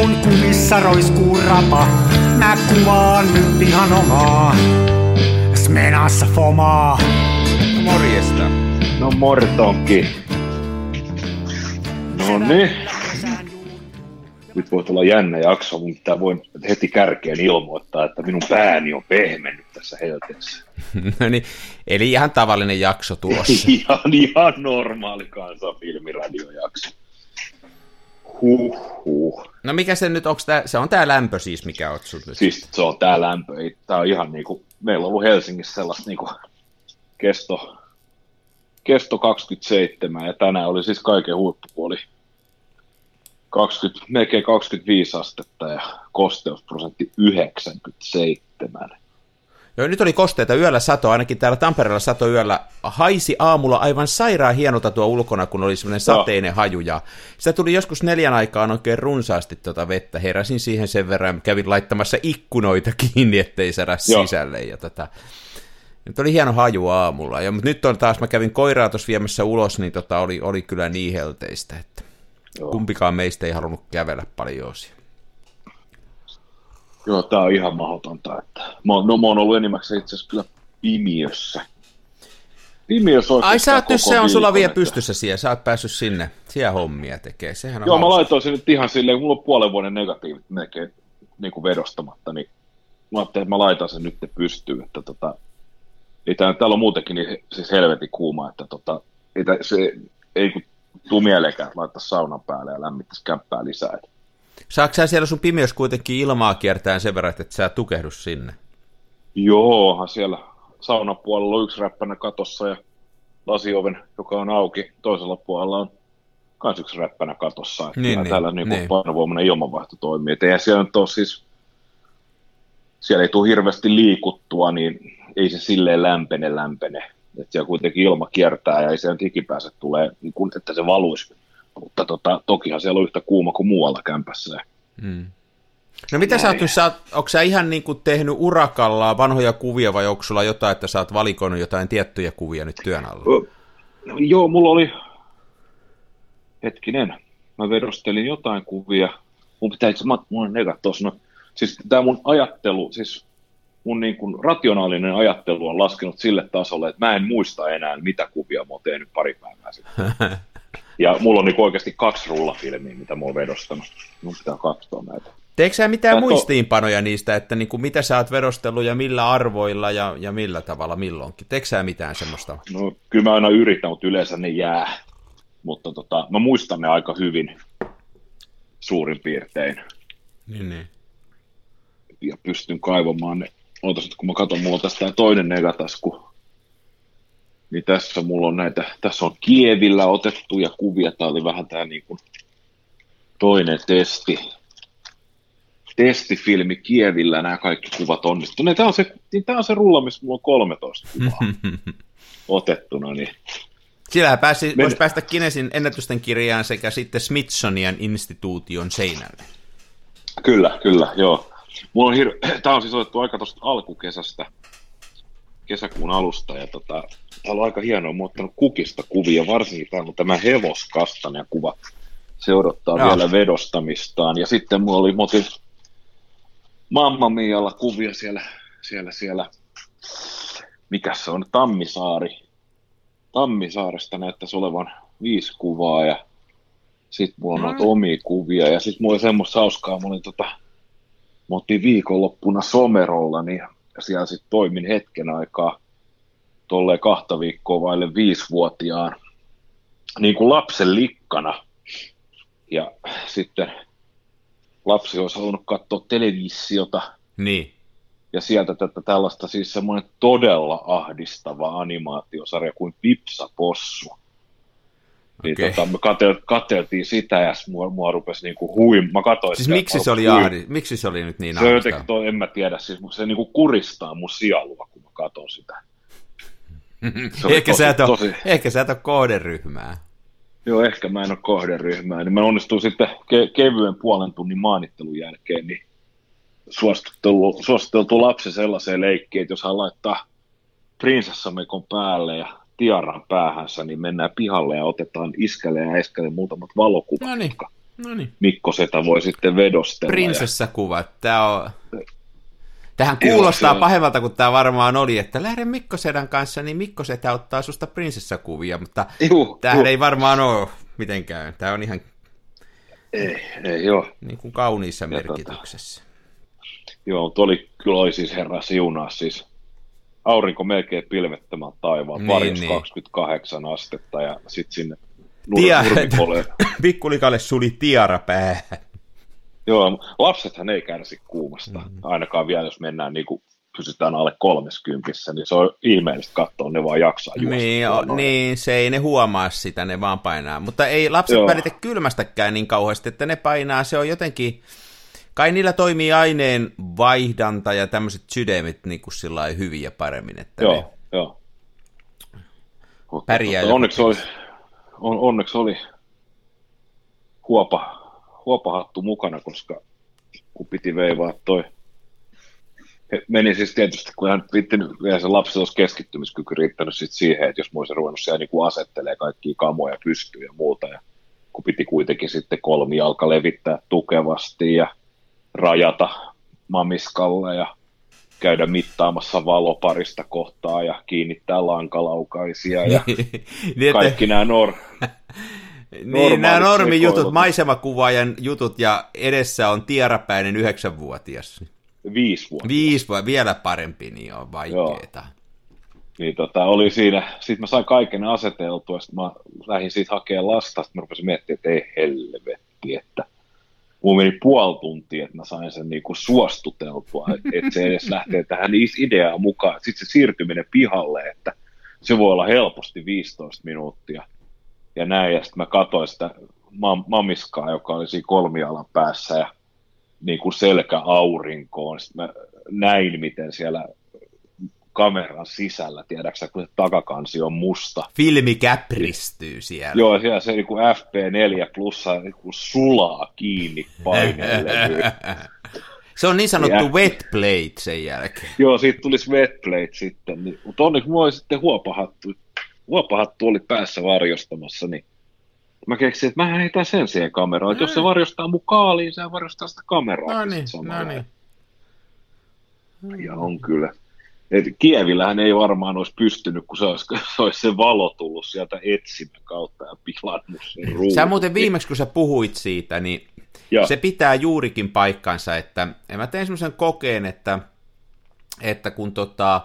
kun kumissa roiskuu rapa. Mä kuvaan nyt ihan omaa. Smenassa fomaa. Morjesta. No mortonki. No niin. Nyt voi tulla jännä jakso, mutta voin heti kärkeen ilmoittaa, että minun pääni on pehmennyt tässä helteessä. no niin, eli ihan tavallinen jakso tulossa. ihan, ihan normaali kansafilmiradiojakso. Huh, No mikä se nyt, onko tää, se on tämä lämpö siis, mikä on sun nyt? Siis se on tää lämpö, tää on ihan niinku, meillä on ollut Helsingissä sellaista niinku kesto, kesto 27 ja tänään oli siis kaiken huippupuoli 20, melkein 25 astetta ja kosteusprosentti 97. Joo, nyt oli kosteita yöllä sato, ainakin täällä Tampereella sato yöllä. Haisi aamulla aivan sairaan hienolta tuo ulkona, kun oli semmoinen sateinen no. haju. Ja sitä tuli joskus neljän aikaan oikein runsaasti tuota vettä. Heräsin siihen sen verran, kävin laittamassa ikkunoita kiinni, ettei saada sisälle. Ja tota, nyt oli hieno haju aamulla. Ja, mutta nyt on taas, mä kävin koiraa tuossa viemässä ulos, niin tota, oli, oli kyllä niin helteistä, että Joo. kumpikaan meistä ei halunnut kävellä paljon osia. Joo, tää on ihan mahdotonta. Että... Mä, no mä oon ollut enimmäkseen itse asiassa kyllä pimiössä. Pimiössä Ai sä oot nyt, se on sulla vielä pystyssä siellä, sä oot päässyt sinne, siellä hommia tekee, sehän on Joo, hauska. mä laitoin sen nyt ihan silleen, kun mulla on puolen vuoden negatiivit melkein niin kuin vedostamatta, niin mä ajattelin, että mä laitan sen nyt pystyyn, että tota, ei tää, täällä on muutenkin niin siis helvetin kuuma, että tota, ei, tää, se, ei kun tuu mielekään laittaa saunan päälle ja lämmittäisi kämppää lisää. Että Saatko sä siellä sun pimeys kuitenkin ilmaa kiertää sen verran, että sä tukehdu sinne? Joo, siellä saunan puolella on yksi räppänä katossa ja lasioven, joka on auki. Toisella puolella on myös yksi räppänä katossa. Että niin, niin, täällä niin niin. painovoimainen ilmanvaihto toimii. Et eihän siellä nyt ole siis, siellä ei tule hirveästi liikuttua, niin ei se silleen lämpene lämpene. Että siellä kuitenkin ilma kiertää ja ei se nyt ikipääset tulee, niin kun, että se valuisi mutta tota, tokihan siellä on yhtä kuuma kuin muualla kämpässä. Hmm. No mitä Näin. sä oot nyt, sä oot, onko sä ihan niin kuin tehnyt urakalla vanhoja kuvia vai onko sulla jotain, että sä oot valikoinut jotain tiettyjä kuvia nyt työn alla? No, joo, mulla oli, hetkinen, mä vedostelin jotain kuvia, mun pitää itse, mä, mun on no, siis tämä mun ajattelu, siis mun niin kuin rationaalinen ajattelu on laskenut sille tasolle, että mä en muista enää, mitä kuvia mä oon tehnyt pari päivää sitten. Ja mulla on niin oikeasti kaksi rullafilmiä, mitä mä oon vedostanut. Mun pitää katsoa näitä. Teekö sä mitään Tätä... muistiinpanoja niistä, että niin kuin mitä sä oot vedostellut ja millä arvoilla ja, ja millä tavalla milloinkin? Teekö sä mitään semmoista? No kyllä mä aina yritän, mutta yleensä ne jää. Mutta tota, mä muistan ne aika hyvin suurin piirtein. Niin, niin. Ja pystyn kaivamaan ne. Ootas, kun mä katson, mulla on tästä toinen negatasku niin tässä mulla on näitä, tässä on Kievillä otettuja kuvia, tämä oli vähän tämä niin kuin toinen testi, testifilmi Kievillä, nämä kaikki kuvat onnistuneet. Tämä on se, niin tämä on se rulla, missä mulla on 13 kuvaa otettuna. Niin. Sillä pääsi, Men... voisi päästä Kinesin ennätysten kirjaan sekä sitten Smithsonian instituution seinälle. Kyllä, kyllä, joo. Mulla on hir- Tämä on siis otettu aika tuosta alkukesästä, kesäkuun alusta, ja tota, täällä on aika hienoa, mä ottanut kukista kuvia, varsinkin täällä on tämä hevoskastania kuva, se odottaa Jaa. vielä vedostamistaan, ja sitten mulla oli motin Mamma Mialla kuvia siellä, siellä, siellä, mikä se on, Tammisaari, Tammisaaresta näyttäisi olevan viisi kuvaa, ja sitten mulla on mm. omia kuvia, ja sitten mulla oli semmoista hauskaa, mulla oli tota, mä otin viikonloppuna Somerolla, niin siellä sitten toimin hetken aikaa tolleen kahta viikkoa vaille viisivuotiaan niin kuin lapsen likkana. Ja sitten lapsi olisi halunnut katsoa televisiota. Niin. Ja sieltä tätä tällaista siis semmoinen todella ahdistava animaatiosarja kuin Pipsa Possu. Niin okay. tota, me katel, kateltiin sitä ja mua, mua rupesi niinku huim. Mä katsoin siis sitä, miksi se, oli ahdi, miksi se oli nyt niin Se jotenkin, toi, en mä tiedä, siis se niinku kuristaa mun sielua, kun mä katson sitä. ehkä, tosi, sä et ole, tosi... ehkä sä et ole kohderyhmää. Joo, ehkä mä en ole kohderyhmää. Niin mä onnistuin sitten ke- kevyen puolen tunnin maanittelun jälkeen niin suositeltu, suositeltu lapsi sellaiseen leikkiin, että jos hän laittaa prinsessamekon päälle ja tiaran päähänsä, niin mennään pihalle ja otetaan iskälle ja äiskälle muutamat valokuvat, no niin. no niin. Mikko Setä voi sitten vedostella. Prinsessakuva, tämä on... Tähän kuulostaa Joo, pahemmalta kuin tämä varmaan oli, että lähden Mikko Sedän kanssa, niin Mikko Setä ottaa susta prinsessakuvia, mutta tämähän ei varmaan ole mitenkään. Tämä on ihan ei, ei joo. Niin kuin kauniissa ja tota- merkityksessä. Tota, joo, mutta oli, kyllä oli siis herra siunaa siis aurinko melkein pilvettömän taivaan, niin, niin. 28 astetta ja sitten sinne Tia- Pikkulikalle suli tiara päähän. Joo, lapsethan ei kärsi kuumasta, mm. ainakaan vielä jos mennään niin kuin pysytään alle 30, niin se on ihmeellistä katsoa, ne vaan jaksaa juosta. Niin, o, niin, se ei ne huomaa sitä, ne vaan painaa. Mutta ei lapset Joo. välitä kylmästäkään niin kauheasti, että ne painaa, se on jotenkin, kai niillä toimii aineen vaihdanta ja tämmöiset sydämet niin kuin sillä hyvin ja paremmin. Että joo, ne joo. Pärjää onneksi oli, on, onneksi oli huopa, huopahattu mukana, koska kun piti veivaa toi meni siis tietysti, kun hän pittinyt, vielä se lapsi olisi keskittymiskyky riittänyt sit siihen, että jos mä olisin ruvennut siellä niin asettelee kaikkia kamoja pystyyn ja muuta, ja kun piti kuitenkin sitten kolmi jalka levittää tukevasti ja rajata mamiskalle ja käydä mittaamassa valoparista kohtaa ja kiinnittää lankalaukaisia ja niin, kaikki nämä nor... Niin, nämä normijutut, maisemakuvaajan jutut ja edessä on tiarapäinen yhdeksänvuotias. Viisi vuotta. Viisi vuotta, vielä parempi, niin on vaikeeta. Niin tota, oli siinä, sitten mä sain kaiken aseteltua, sitten mä lähdin siitä hakemaan lasta, sitten mä rupesin miettimään, että ei helvetti, että mun meni puoli tuntia, että mä sain sen niinku suostuteltua, että se edes lähtee tähän ideaan mukaan. Sitten se siirtyminen pihalle, että se voi olla helposti 15 minuuttia. Ja näin, ja sitten mä katsoin sitä mam- mamiskaa, joka oli siinä kolmialan päässä, ja niin kuin selkä aurinkoon. Sitten mä näin, miten siellä kameran sisällä, tiedäksä, kun se takakansi on musta. Filmi käpristyy siellä. Joo, siellä se niin kuin FP4 plussa niin kuin sulaa kiinni painelevy. se on niin sanottu ja, wet plate sen jälkeen. Joo, siitä tulisi wet plate sitten. Niin, mutta onneksi mulla oli sitten huopahattu. Huopahattu oli päässä varjostamassa, niin mä keksin, että mä heitän sen siihen kameraan. Että jos se varjostaa mun kaaliin, se varjostaa sitä kameraa. No niin, no niin. Ja on kyllä. Et Kievillähän ei varmaan olisi pystynyt, kun se olisi, se, olisi se valo tullut sieltä etsimän kautta ja pilannut sen ruuun. Sä muuten viimeksi, kun sä puhuit siitä, niin ja. se pitää juurikin paikkansa, että mä tein semmoisen kokeen, että, että kun tota,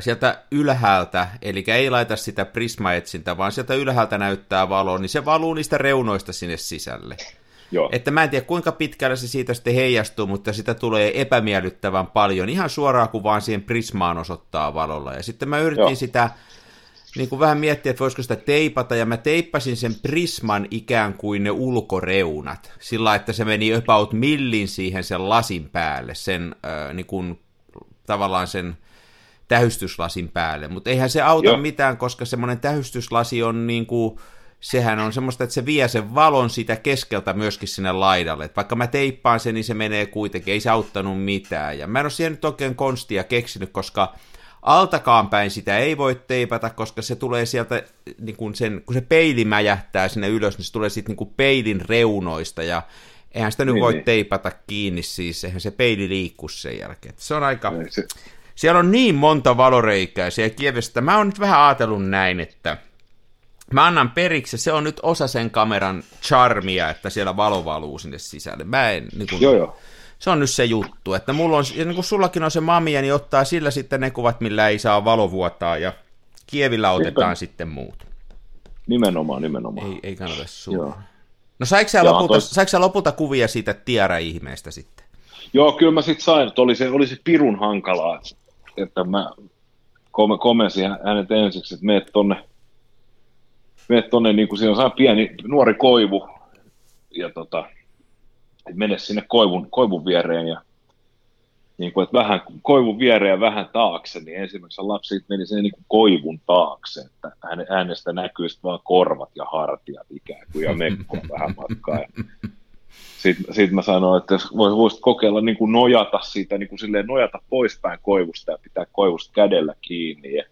sieltä ylhäältä, eli ei laita sitä prismaetsintä, vaan sieltä ylhäältä näyttää valoa, niin se valuu niistä reunoista sinne sisälle. Joo. Että mä en tiedä kuinka pitkällä se siitä sitten heijastuu, mutta sitä tulee epämiellyttävän paljon, ihan suoraan kuin vaan siihen prismaan osoittaa valolla. Ja sitten mä yritin Joo. sitä niin kuin vähän miettiä, että voisiko sitä teipata, ja mä teippasin sen prisman ikään kuin ne ulkoreunat, sillä että se meni about millin siihen sen lasin päälle, sen äh, niin kuin, tavallaan sen tähystyslasin päälle, mutta eihän se auta Joo. mitään, koska semmoinen tähystyslasi on niin kuin, sehän on semmoista, että se vie sen valon sitä keskeltä myöskin sinne laidalle. Et vaikka mä teippaan sen, niin se menee kuitenkin, ei se auttanut mitään. Ja mä en ole siihen nyt oikein konstia keksinyt, koska altakaan päin sitä ei voi teipata, koska se tulee sieltä, niin kun, sen, kun se peili mäjähtää sinne ylös, niin se tulee sitten niin peilin reunoista, ja eihän sitä nyt niin, voi niin. teipata kiinni, siis eihän se peili liikku sen jälkeen. Se on aika... Ei, se, siellä on niin monta valoreikää siellä kievestä. Mä oon nyt vähän ajatellut näin, että mä annan periksi, se on nyt osa sen kameran charmia, että siellä valo valuu sinne sisälle. Mä en, niin kun, joo, joo. Se on nyt se juttu, että mulla on, ja niin kun sullakin on se mamia, niin ottaa sillä sitten ne kuvat, millä ei saa valovuotaa, ja kievillä otetaan Sitten, sitten muut. Nimenomaan, nimenomaan. Ei, ei kannata suoraan. No saiko sä, lopulta, tos... saiko sä lopulta kuvia siitä tiara-ihmeestä sitten? Joo, kyllä mä sitten sain, että oli se, oli se pirun hankalaa, että mä kom- komensin hänet ensiksi, että meet tonne, meet tonne niin kuin siinä on pieni nuori koivu, ja tota, mene sinne koivun, koivun viereen ja niin kuin, että vähän koivun viereen ja vähän taakse, niin ensimmäisenä lapsi meni sinne niin kuin koivun taakse, että hänestä näkyy vaan korvat ja hartiat ikään kuin ja mekko vähän matkaa. Sitten sit mä sanoin, että jos voisit kokeilla niin kuin nojata siitä, niin kuin silleen nojata poispäin koivusta ja pitää koivusta kädellä kiinni. Ja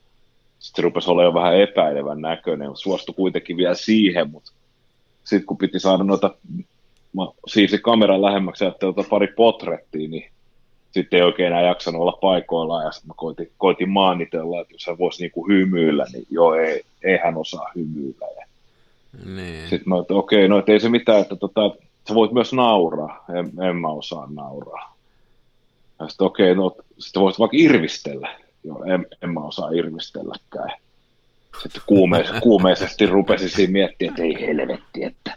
sitten se rupesi olemaan vähän epäilevän näköinen, suostui kuitenkin vielä siihen, mutta sitten kun piti saada noita mä siirsin kameran lähemmäksi ja ajattelin pari potrettia, niin sitten ei oikein enää jaksanut olla paikoillaan ja sitten mä koitin, koitin maanitella, että jos hän voisi niinku hymyillä, niin joo, ei, ei hän osaa hymyillä. Ja niin. Sitten mä että okei, okay, no et ei se mitään, että tota, sä voit myös nauraa, en, en mä osaa nauraa. Ja sitten okei, okay, no sitten voit vaikka irvistellä. Joo, en, en mä osaa irvistelläkään. Sitten kuumeisesti, kuumeisesti rupesi siinä miettimään, että ei helvetti, että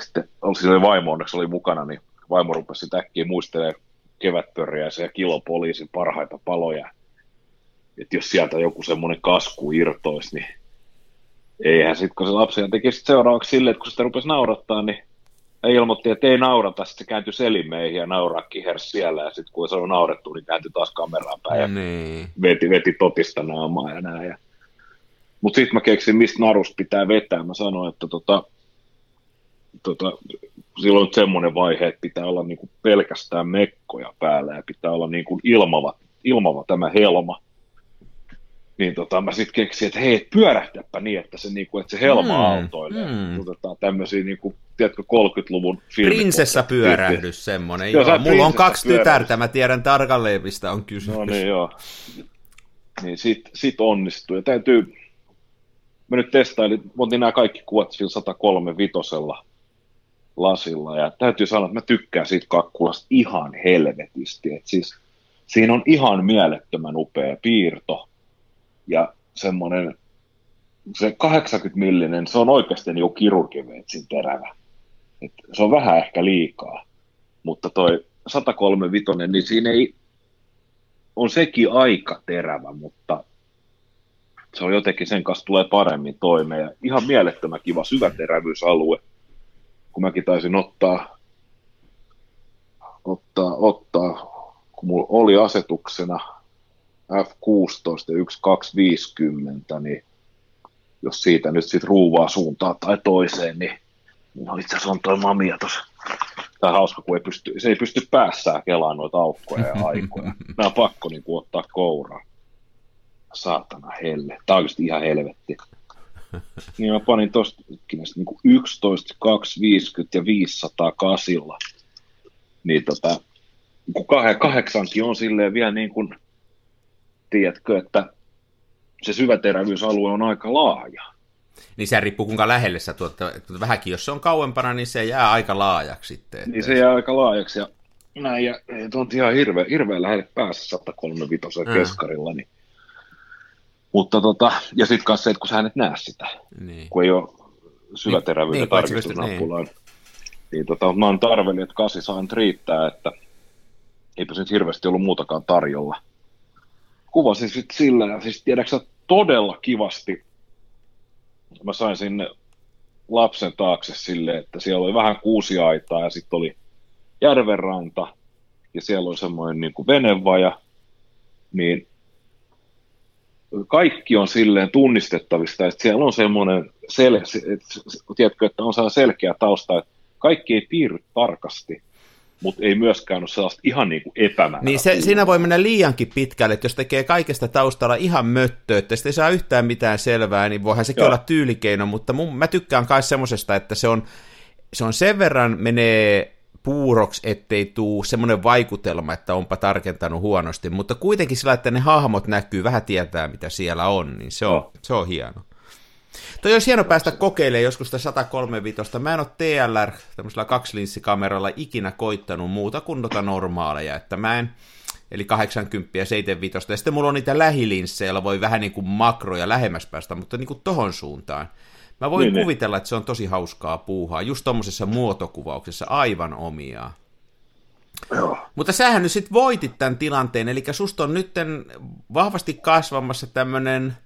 sitten oli vaimo onneksi oli mukana, niin vaimo rupesi äkkiä muistelemaan kevätpörjäisen ja kilopoliisin parhaita paloja. Että jos sieltä joku semmoinen kasku irtoisi, niin eihän sitten, kun se lapsi teki sit seuraavaksi silleen, että kun sitä rupesi naurattaa, niin ei ilmoitti, että ei naurata, sitten se kääntyi selimeihin ja nauraa kihers siellä, ja sitten kun se on naurettu, niin kääntyi taas kameraan päin ja niin. veti, veti totista naamaa ja näin. Ja... Mutta sitten mä keksin, mistä narus pitää vetää. Mä sanoin, että tota, tota, silloin semmoinen vaihe, että pitää olla niinku pelkästään mekkoja päällä ja pitää olla niinku ilmava, ilmava tämä helma. Niin tota, mä sitten keksin, että hei, pyörähtäpä niin, että se, niinku, että se helma mm, aaltoilee. Mm. Otetaan tämmöisiä, niinku, tiedätkö, 30-luvun filmit. Prinsessa pyörähdys semmoinen. Joo, joo. Mulla on kaksi tytärtä, mä tiedän tarkalleen, mistä on kysymys. No niin, joo. Niin sit, sit onnistuu. Ja täytyy, mä nyt testailin, mä otin nämä kaikki kuvat sillä 103 vitosella lasilla, ja täytyy sanoa, että mä tykkään siitä kakkulasta ihan helvetisti, että siis siinä on ihan mielettömän upea piirto, ja semmoinen, se 80 millinen, se on oikeasti niin kirurgiveitsin terävä. Et se on vähän ehkä liikaa, mutta toi 103 vitonen, niin siinä ei, on sekin aika terävä, mutta se on jotenkin sen kanssa tulee paremmin toimeen. Ja ihan mielettömän kiva syväterävyysalue kun mäkin taisin ottaa, ottaa, ottaa kun mulla oli asetuksena F16 ja 1250, niin jos siitä nyt sitten ruuvaa suuntaan tai toiseen, niin no itse asiassa on toi mamia tuossa. Tämä hauska, kun ei pysty, se ei pysty päässään kelaan noita aukkoja ja aikoja. Nämä on pakko niin kuin, ottaa kouraa. Saatana helle. Tämä on ihan helvetti. niin mä panin tosta niin 11, 2, 50 ja 500 kasilla. Niin tota, kun kahdeksankin on silleen vielä niin kuin, tiedätkö, että se syväterävyysalue on aika laaja. Niin se riippuu kuinka lähelle sä tuot, vähänkin jos se on kauempana, niin se jää aika laajaksi sitten. Että... Niin se jää aika laajaksi ja näin, ja on ihan hirveän, hirveän lähelle päässä 135 mm. keskarilla, niin mutta tota, ja sitten kanssa se, että kun sä et näe sitä, niin. kun ei ole syväterävyyden niin, tarkistusnappulaa. Niin. niin tota, mä oon tarveli, että kasi saan riittää, että eipä se nyt hirveästi ollut muutakaan tarjolla. Kuvasin sitten sillä, ja siis tiedätkö todella kivasti, mä sain sinne lapsen taakse sille, että siellä oli vähän kuusiaitaa ja sitten oli järvenranta ja siellä oli semmoinen niin kuin venevaja, niin kaikki on silleen tunnistettavista, että siellä on semmoinen, sel, että, tiedätkö, että on selkeä tausta, että kaikki ei piirry tarkasti, mutta ei myöskään ole sellaista ihan niin kuin Niin se, siinä voi mennä liiankin pitkälle, että jos tekee kaikesta taustalla ihan möttöä, että sitten ei saa yhtään mitään selvää, niin voihan sekin Joo. olla tyylikeino, mutta mun, mä tykkään myös semmoisesta, että se on, se on sen verran menee puuroksi, ettei tuu semmoinen vaikutelma, että onpa tarkentanut huonosti, mutta kuitenkin sillä, että ne hahmot näkyy, vähän tietää, mitä siellä on, niin se on, oh. se on hieno. Toi olisi hieno päästä kokeilemaan joskus sitä 135. Mä en ole TLR tämmöisellä kaksilinssikameralla ikinä koittanut muuta kuin noita normaaleja, että mä en, eli 80 ja 75. Ja sitten mulla on niitä lähilinssejä, joilla voi vähän niin kuin makroja lähemmäs päästä, mutta niin kuin tohon suuntaan. Mä voin niin, niin. kuvitella, että se on tosi hauskaa puuhaa, just tuommoisessa muotokuvauksessa aivan omia. Joo. Mutta sähän nyt sitten voitit tämän tilanteen, eli susta on nyt vahvasti kasvamassa tämmöinen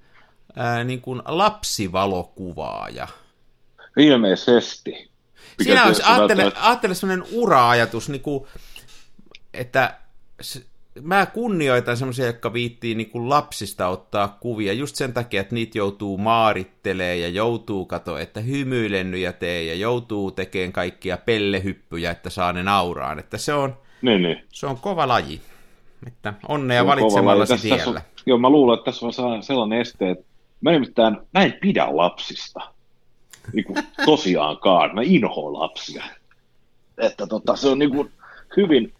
niin kuin lapsivalokuvaaja. Ilmeisesti. Siinä olisi, ajattele, ajattele sellainen ura-ajatus, niin kuin, että mä kunnioitan semmoisia, jotka viittii niin kuin lapsista ottaa kuvia just sen takia, että niitä joutuu maarittelee ja joutuu kato, että hymyilenny ja tee ja joutuu tekemään kaikkia pellehyppyjä, että saa ne nauraan. Että se on, niin, niin. Se on kova laji. Että onnea valitsemallasi tiellä. On, joo, mä luulen, että tässä on sellainen este, että mä, nimittäin, mä en pidä lapsista. Niin kuin, tosiaankaan. Mä inhoan lapsia. että tota, se on niin kuin hyvin,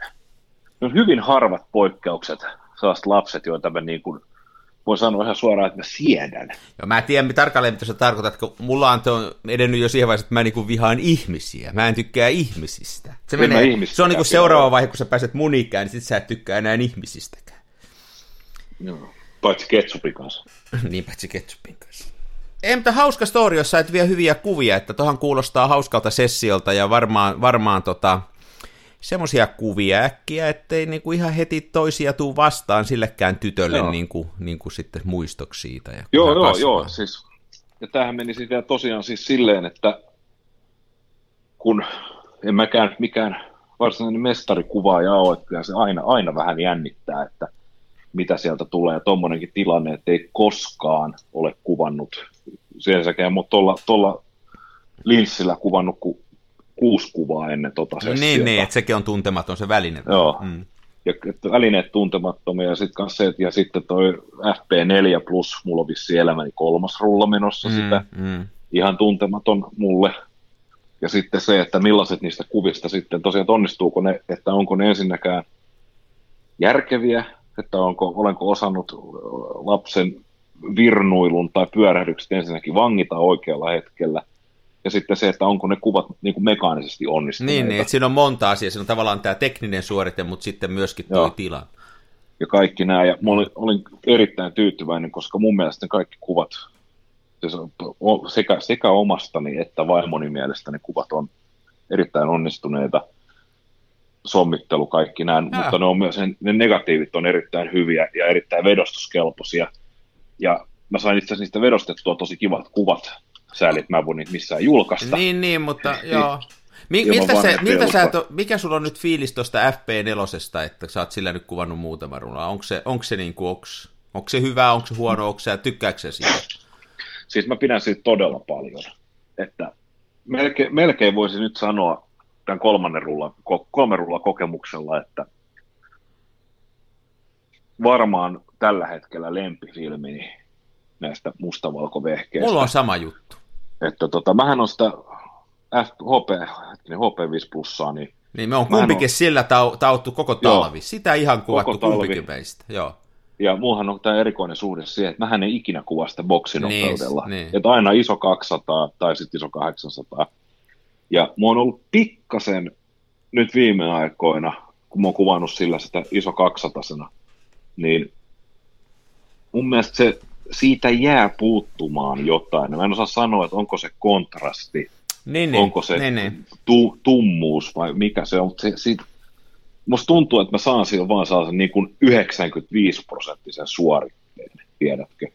on hyvin harvat poikkeukset, sellaiset lapset, joita mä niin kuin, voi sanoa ihan suoraan, että mä siedän. Joo, mä en tiedä tarkalleen, mitä sä tarkoitat, kun mulla on edennyt jo siihen vaiheeseen, että mä niinku vihaan ihmisiä. Mä en tykkää ihmisistä. Se, menee, se on niinku seuraava vaihe, kun sä pääset mun ikään, niin sit sä et tykkää enää ihmisistäkään. Joo, paitsi ketsupin kanssa. niin, paitsi ketsupin kanssa. Ei, mutta hauska story, jos sait vielä hyviä kuvia, että tohan kuulostaa hauskalta sessiolta ja varmaan, varmaan tota, semmoisia kuvia äkkiä, ettei niinku ihan heti toisia tuu vastaan sillekään tytölle joo. niinku, niinku sitten muistoksi siitä. Ja joo, joo, joo, siis, ja tämähän meni sitten tosiaan siis silleen, että kun en mäkään mikään varsinainen mestarikuvaaja ole, että se aina, aina vähän jännittää, että mitä sieltä tulee, tuommoinenkin tilanne, että ei koskaan ole kuvannut, sielläkään, mutta tuolla linssillä kuvannut kuin kuusi kuvaa ennen tota sessiota. Niin, niin, että sekin on tuntematon se väline. Joo, mm. ja välineet tuntemattomia, ja sitten se, ja sitten toi FP4 Plus, mulla on vissi elämäni kolmas rulla menossa mm, sitä, mm. ihan tuntematon mulle. Ja sitten se, että millaiset niistä kuvista sitten tosiaan onnistuuko ne, että onko ne ensinnäkään järkeviä, että onko, olenko osannut lapsen virnuilun tai pyörähdykset ensinnäkin vangita oikealla hetkellä, ja sitten se, että onko ne kuvat niin kuin mekaanisesti onnistuneita. Niin, niin, että siinä on monta asiaa. Siinä on tavallaan tämä tekninen suorite, mutta sitten myöskin tuo Joo. tila. Ja kaikki nämä, ja mä olin, olin erittäin tyytyväinen, koska mun mielestä ne kaikki kuvat, siis sekä, sekä omastani että vaimoni mielestä ne kuvat on erittäin onnistuneita sommittelu kaikki nämä, ja. mutta ne, on myös, ne negatiivit on erittäin hyviä ja erittäin vedostuskelpoisia. Ja mä sain itse asiassa niistä vedostettua tosi kivat kuvat säälit mä voin niitä missään julkaista. Niin, niin, mutta joo. Mi- miltä se, miltä sä et, mikä sulla on nyt fiilis tuosta FP4, että sä oot sillä nyt kuvannut muutama rulla? Onko se, onko se, niin kuin, onko, onko se hyvä, onko se huono, onko se, tykkääkö se siitä? Siis mä pidän siitä todella paljon. Että melkein, melkein voisi nyt sanoa tämän kolmannen rulla, kolmen rulla kokemuksella, että varmaan tällä hetkellä lempifilmini näistä mustavalkovehkeistä. Mulla on sama juttu. Että tota, mähän on sitä HP, HP5 plussaa, niin niin me on kumpikin on... sillä tau, tauttu koko talvi. Joo, Sitä ihan kuvattu kumpikin meistä. Joo. Ja muuhan on tämä erikoinen suhde siihen, että mähän en ikinä kuvaa sitä boksinopeudella. Niin, niin. Että aina iso 200 tai sitten iso 800. Ja mua on ollut pikkasen nyt viime aikoina, kun mä oon kuvannut sillä sitä iso 200 niin mun mielestä se siitä jää puuttumaan jotain. Mä en osaa sanoa, että onko se kontrasti, niin, niin. onko se niin, niin. Tu, tummuus vai mikä se on, mutta se, siitä, musta tuntuu, että mä saan sillä vaan sellaisen niin kuin 95 prosenttisen suoritteen, tiedätkö?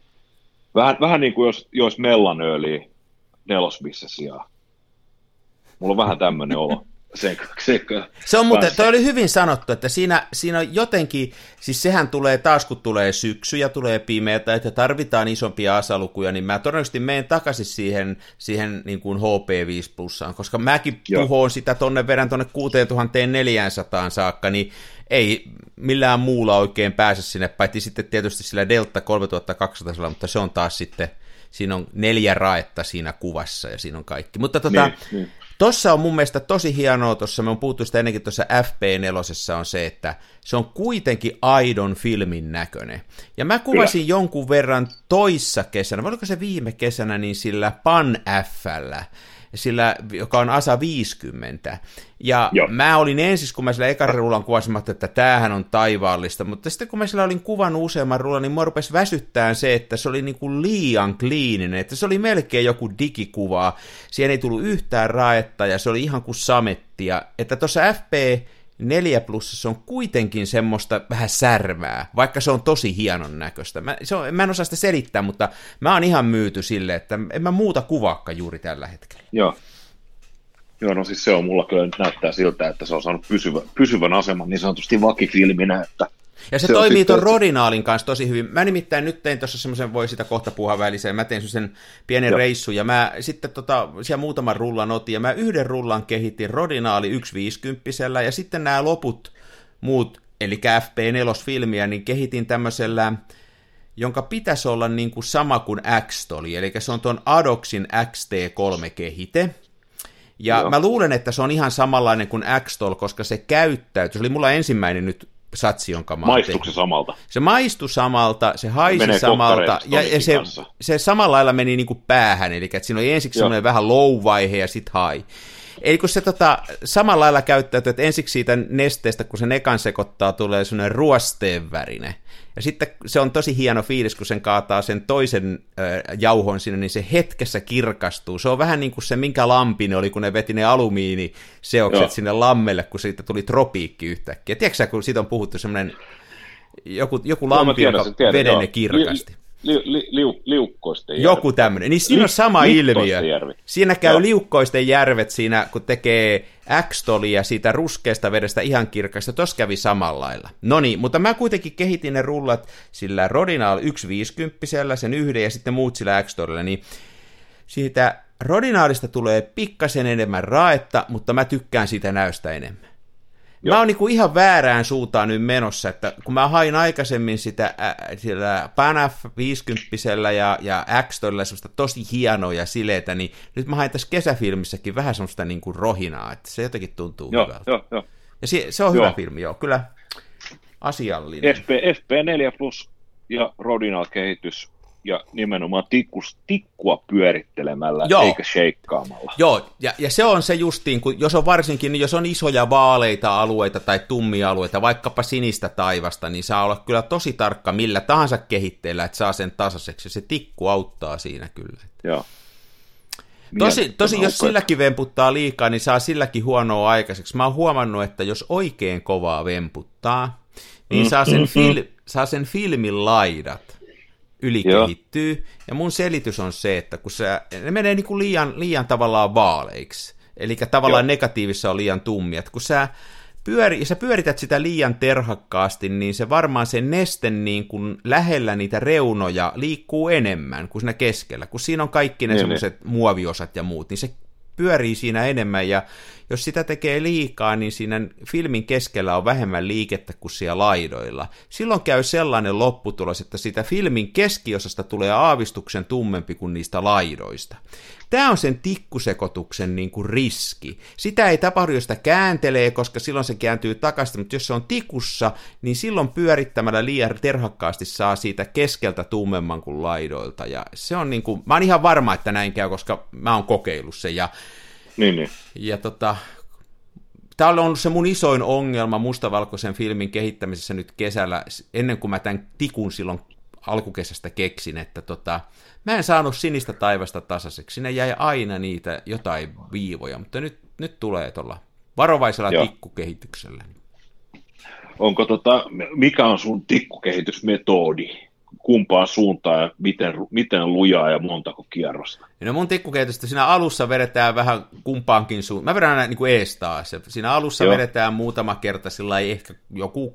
Vähän, vähän niin kuin jos, jos mellanööli nelosbisse sijaan. Mulla on vähän tämmöinen olo se, se, se on muuten, toi oli hyvin sanottu, että siinä, siinä on jotenkin, siis sehän tulee taas kun tulee syksy ja tulee pimeätä, että tarvitaan isompia asalukuja, niin mä todennäköisesti menen takaisin siihen, siihen niin kuin HP5 plussaan, koska mäkin puhoon sitä tonne verran tonne 6400 saakka, niin ei millään muulla oikein pääse sinne, paitsi sitten tietysti sillä Delta 3200, mutta se on taas sitten, siinä on neljä raetta siinä kuvassa ja siinä on kaikki. Mutta tota, niin, niin. Tossa on mun mielestä tosi hienoa, tuossa me on puhuttu sitä ennenkin tuossa FP4 on se, että se on kuitenkin aidon filmin näköinen. Ja mä kuvasin Kyllä. jonkun verran toissa kesänä, vai oliko se viime kesänä, niin sillä Pan Fllä, sillä, joka on ASA 50. Ja Joo. mä olin ensin, kun mä sillä ekan rullan kuvasin, että tämähän on taivaallista, mutta sitten kun mä sillä olin kuvannut useamman rullan, niin mua rupesi väsyttää se, että se oli niin kuin liian kliininen, että se oli melkein joku digikuva, siihen ei tullut yhtään raetta ja se oli ihan kuin samettia, että tuossa FP 4 plussassa on kuitenkin semmoista vähän särmää, vaikka se on tosi hienon näköistä. Mä, se on, mä en osaa sitä selittää, mutta mä oon ihan myyty sille, että en mä muuta kuvaakka juuri tällä hetkellä. Joo. Joo, no siis se on mulla kyllä nyt näyttää siltä, että se on saanut pysyvä, pysyvän aseman niin sanotusti vakifilminä, että ja se, se toimii tuon Rodinaalin kanssa tosi hyvin. Mä nimittäin nyt tein tuossa semmoisen, voi sitä kohta puhua väliseen, mä tein sen pienen Joo. reissu, ja mä sitten tota, siellä muutaman rullan otin, ja mä yhden rullan kehitin Rodinaali 150 ja sitten nämä loput muut, eli FP4-filmiä, niin kehitin tämmöisellä, jonka pitäisi olla niin kuin sama kuin X-toli, eli se on tuon Adoxin XT3-kehite, Ja Joo. mä luulen, että se on ihan samanlainen kuin x koska se käyttäytyy. Se oli mulla ensimmäinen nyt satsi, jonka mä Maistuiko se samalta? Se maistui samalta, se haisi Menee samalta, ja, ja se, se samalla lailla meni niin kuin päähän, eli että siinä oli ensiksi semmoinen vähän low-vaihe ja sitten high. Eli kun se tota, samalla lailla käyttäytyy, että ensiksi siitä nesteestä, kun se nekan sekoittaa, tulee semmoinen ruosteen. Ja sitten se on tosi hieno fiilis, kun sen kaataa sen toisen äh, jauhon sinne, niin se hetkessä kirkastuu. Se on vähän niin kuin se, minkä lampi oli, kun ne veti ne alumiiniseokset Joo. sinne lammelle, kun siitä tuli tropiikki yhtäkkiä. Tiedätkö kun siitä on puhuttu semmoinen joku, joku lampi, no, tiedän, joka veden ne kirkasti li, li, liu, liukkoisten järvi. Joku tämmöinen. Niin siinä li, on sama ilmiö. Järvi. Siinä käy Joo. liukkoisten järvet siinä, kun tekee X-tolia siitä ruskeasta vedestä ihan kirkasta. Tos kävi samalla lailla. No niin, mutta mä kuitenkin kehitin ne rullat sillä Rodinal 150 sen yhden ja sitten muut sillä x niin siitä Rodinaalista tulee pikkasen enemmän raetta, mutta mä tykkään siitä näystä enemmän. Joo. Mä oon niinku ihan väärään suuntaan nyt menossa, että kun mä hain aikaisemmin sitä äh, sillä Panaf 50 ja, ja x semmoista tosi hienoa ja sileitä, niin nyt mä hain tässä kesäfilmissäkin vähän semmoista niinku rohinaa, että se jotenkin tuntuu joo, hyvältä. Joo, joo. Ja se, se on joo. hyvä filmi, joo, kyllä asiallinen. FP, FP4 Plus ja Rodinal kehitys ja nimenomaan tikkus, tikkua pyörittelemällä Joo. eikä sheikkaamalla. Joo, ja, ja se on se justiin, kun jos on varsinkin, niin jos on isoja vaaleita alueita tai tummia alueita, vaikkapa sinistä taivasta, niin saa olla kyllä tosi tarkka millä tahansa kehitteellä, että saa sen tasaiseksi, ja se tikku auttaa siinä kyllä. Joo. Tosi, tosi jos silläkin vemputtaa liikaa, niin saa silläkin huonoa aikaiseksi. Mä oon huomannut, että jos oikein kovaa vemputtaa, niin mm, saa, sen mm, fil- mm. saa sen filmin laidat ylikehittyy. Joo. Ja mun selitys on se, että kun se, ne menee niin kuin liian, liian tavallaan vaaleiksi. Eli tavallaan Joo. negatiivissa on liian tummia. Että kun sä, pyöri, sä pyörität sitä liian terhakkaasti, niin se varmaan se neste niin kuin lähellä niitä reunoja liikkuu enemmän kuin siinä keskellä. Kun siinä on kaikki ne niin, niin. semmoiset muoviosat ja muut, niin se pyörii siinä enemmän ja jos sitä tekee liikaa, niin siinä filmin keskellä on vähemmän liikettä kuin siellä laidoilla. Silloin käy sellainen lopputulos, että sitä filmin keskiosasta tulee aavistuksen tummempi kuin niistä laidoista. Tämä on sen tikkusekotuksen niin kuin riski. Sitä ei tapahdu, jos sitä kääntelee, koska silloin se kääntyy takaisin, mutta jos se on tikussa, niin silloin pyörittämällä liian terhakkaasti saa siitä keskeltä tummemman kuin laidoilta. Ja se on niin kuin, mä oon ihan varma, että näin käy, koska mä oon kokeillut sen. Ja, niin, niin. ja tota, Tämä on ollut se mun isoin ongelma mustavalkoisen filmin kehittämisessä nyt kesällä, ennen kuin mä tämän tikun silloin alkukesästä keksin, että tota, mä en saanut sinistä taivasta tasaiseksi. Sinne jäi aina niitä jotain viivoja, mutta nyt, nyt tulee tuolla varovaisella Joo. tikkukehityksellä. Onko tota, mikä on sun tikkukehitysmetodi? Kumpaan suuntaan ja miten, miten lujaa ja montako kierrosta? No mun tikkukehitystä siinä alussa vedetään vähän kumpaankin suuntaan. Mä vedän aina niin kuin ees taas. Siinä alussa Joo. vedetään muutama kerta sillä ehkä joku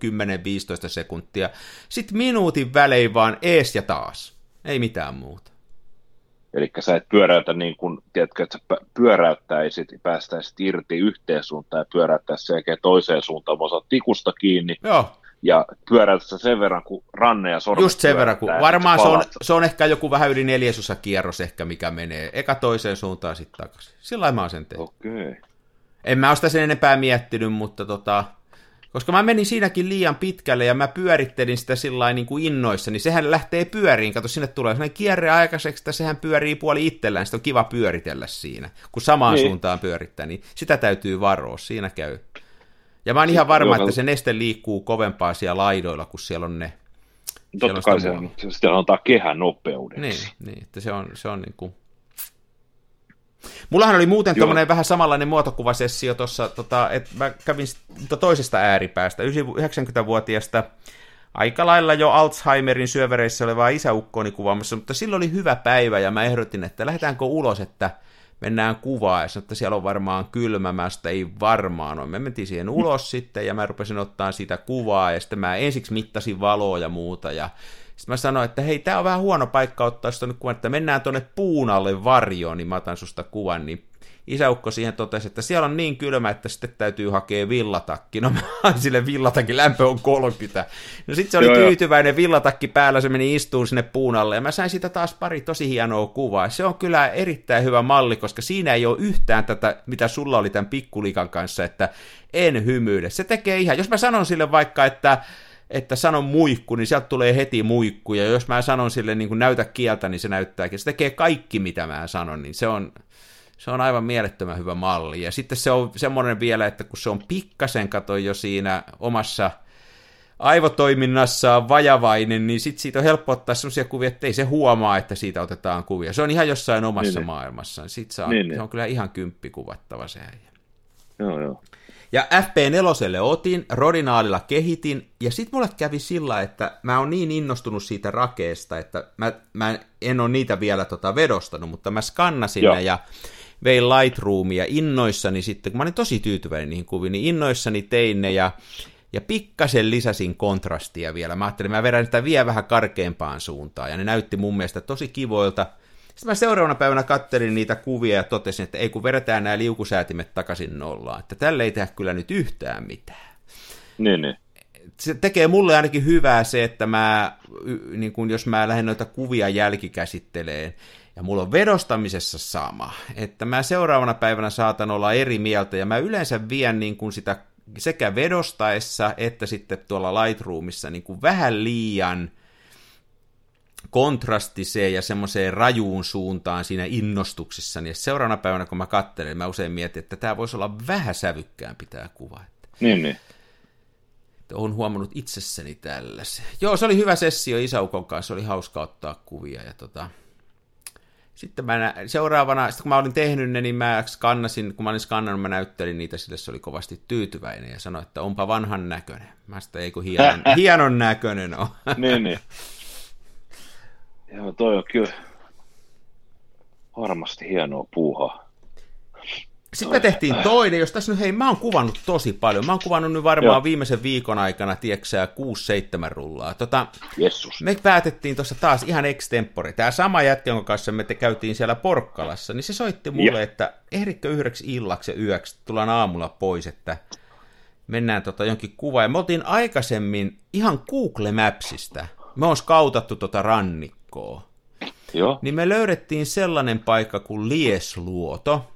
10-15 sekuntia. Sitten minuutin välein vaan ees ja taas. Ei mitään muuta. Eli sä et pyöräytä niin kuin, tiedätkö, että sä pyöräyttäisit, päästäisit irti yhteen suuntaan ja pyöräyttäisit sen toiseen suuntaan, vaan tikusta kiinni. Joo ja pyöräytä sen verran, kun ranne ja sormet Just sen verran, kun varmaan se on, se on ehkä joku vähän yli neljäsosa kierros ehkä, mikä menee eka toiseen suuntaan sitten takaisin. Sillä mä oon sen tehnyt. Okei. Okay. En mä ole sitä sen enempää miettinyt, mutta tota, koska mä menin siinäkin liian pitkälle ja mä pyörittelin sitä sillä niin kuin innoissa, niin sehän lähtee pyöriin. Kato, sinne tulee sellainen kierre aikaiseksi, että sehän pyörii puoli itsellään, sitä on kiva pyöritellä siinä. Kun samaan niin. suuntaan pyörittää, niin sitä täytyy varoa, siinä käy ja mä oon ihan varma, että se neste liikkuu kovempaa siellä laidoilla, kun siellä on ne. Totta kai se, on, se antaa kehän nopeudeksi. Niin, niin että se on, se on niin kuin... Mullahan oli muuten tuommoinen vähän samanlainen muotokuvasessio tuossa, tota, että mä kävin toisesta ääripäästä, 90-vuotiaasta aika lailla jo Alzheimerin syövereissä olevaa isäukkooni kuvaamassa, mutta silloin oli hyvä päivä ja mä ehdotin, että lähdetäänkö ulos, että mennään kuvaan, ja sanoin, että siellä on varmaan kylmämästä, ei varmaan ole. Me mentiin siihen ulos sitten, ja mä rupesin ottaa sitä kuvaa, ja sitten mä ensiksi mittasin valoa ja muuta, ja sitten mä sanoin, että hei, tää on vähän huono paikka ottaa sitä nyt kuvan, että mennään tuonne puun alle varjoon, niin mä otan susta kuvan, niin isäukko siihen totesi, että siellä on niin kylmä, että sitten täytyy hakea villatakki. No mä sille villatakin, lämpö on 30. No sitten se oli joo, tyytyväinen, villatakki päällä, se meni istuun sinne puun alle, ja mä sain siitä taas pari tosi hienoa kuvaa. Se on kyllä erittäin hyvä malli, koska siinä ei ole yhtään tätä, mitä sulla oli tämän pikkulikan kanssa, että en hymyile. Se tekee ihan, jos mä sanon sille vaikka, että että sanon muikku, niin sieltä tulee heti muikku, ja jos mä sanon sille niin kuin näytä kieltä, niin se näyttääkin. Se tekee kaikki, mitä mä sanon, niin se on, se on aivan mielettömän hyvä malli. Ja sitten se on semmoinen vielä, että kun se on pikkasen, kato jo siinä omassa aivotoiminnassa vajavainen, niin sitten siitä on helppo ottaa sellaisia kuvia, että ei se huomaa, että siitä otetaan kuvia. Se on ihan jossain omassa niin, niin. maailmassaan. Se on, niin, niin. se on kyllä ihan kymppi kuvattava se Joo, joo. Ja FP4 otin, Rodinaalilla kehitin, ja sitten mulle kävi sillä, että mä oon niin innostunut siitä rakeesta, että mä, mä en ole niitä vielä tota vedostanut, mutta mä skannasin Joo. ne ja vein Lightroomia innoissani sitten, kun mä olin tosi tyytyväinen niihin kuviin, niin innoissani tein ne ja, ja pikkasen lisäsin kontrastia vielä. Mä ajattelin, mä vedän sitä vielä vähän karkeampaan suuntaan, ja ne näytti mun mielestä tosi kivoilta, sitten mä seuraavana päivänä kattelin niitä kuvia ja totesin, että ei kun vedetään nämä liukusäätimet takaisin nollaan, että tälle ei tehdä kyllä nyt yhtään mitään. Niin, niin. Se tekee mulle ainakin hyvää se, että mä, niin kun jos mä lähden noita kuvia jälkikäsitteleen, ja mulla on vedostamisessa sama, että mä seuraavana päivänä saatan olla eri mieltä, ja mä yleensä vien niin kuin sitä sekä vedostaessa että sitten tuolla Lightroomissa niin kuin vähän liian kontrastiseen ja semmoiseen rajuun suuntaan siinä innostuksessa, niin seuraavana päivänä, kun mä katselen, mä usein mietin, että tämä voisi olla vähän sävykkäämpi tämä kuva. Niin, niin. Olen huomannut itsessäni tällaisen. Joo, se oli hyvä sessio Isaukon kanssa, oli hauska ottaa kuvia. Ja tota... Sitten mä nä... seuraavana, sitten kun mä olin tehnyt ne, niin mä skannasin, kun mä olin skannannut, mä näyttelin niitä, sille se oli kovasti tyytyväinen ja sanoi, että onpa vanhan näköinen. Mä sitä ei kun hienon, hienon näköinen on. niin, niin. Joo, toi on kyllä varmasti hienoa puuhaa. Sitten me tehtiin toinen, jos tässä nyt, hei, mä oon kuvannut tosi paljon. Mä oon kuvannut nyt varmaan Joo. viimeisen viikon aikana, tieksää, 6-7 rullaa. Tota. Me päätettiin tuossa taas ihan extempore. Tämä sama jätkä, jonka kanssa me te käytiin siellä Porkkalassa, niin se soitti mulle, Joo. että ehditkö yhdeksi illaksi ja yöksi, tullaan aamulla pois, että mennään tota jonkin kuvaan. Ja me oltiin aikaisemmin ihan Google Mapsista, me on skautattu tota rannikkoa Joo. niin me löydettiin sellainen paikka kuin Liesluoto.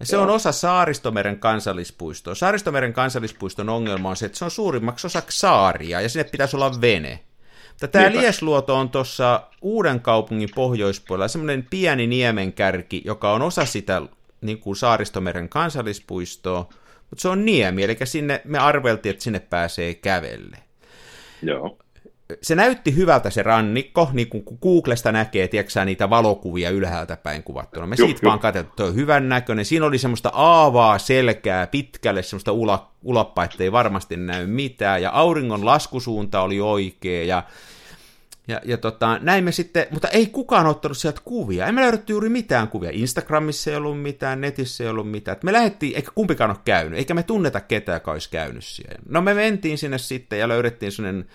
Ja se Joo. on osa Saaristomeren kansallispuistoa. Saaristomeren kansallispuiston ongelma on se, että se on suurimmaksi osaksi saaria, ja sinne pitäisi olla vene. Mutta tämä Niinpä. Liesluoto on tuossa Uuden kaupungin pohjoispuolella semmoinen pieni niemenkärki, joka on osa sitä niin kuin Saaristomeren kansallispuistoa, mutta se on niemi, eli sinne me arveltiin, että sinne pääsee kävelle. Joo se näytti hyvältä se rannikko, niin kuin Googlesta näkee, tiedätkö niitä valokuvia ylhäältä päin kuvattuna. Me siitä vaan katsottiin, että on hyvän näköinen. Siinä oli semmoista aavaa selkää pitkälle, semmoista ula, ulappa, ettei varmasti näy mitään. Ja auringon laskusuunta oli oikea ja ja, ja tota, näin me sitten, mutta ei kukaan ottanut sieltä kuvia. Emme löydetty juuri mitään kuvia. Instagramissa ei ollut mitään, netissä ei ollut mitään. me lähdettiin, eikä kumpikaan ole käynyt, eikä me tunneta ketään, joka olisi käynyt siellä. No me mentiin sinne sitten ja löydettiin sellainen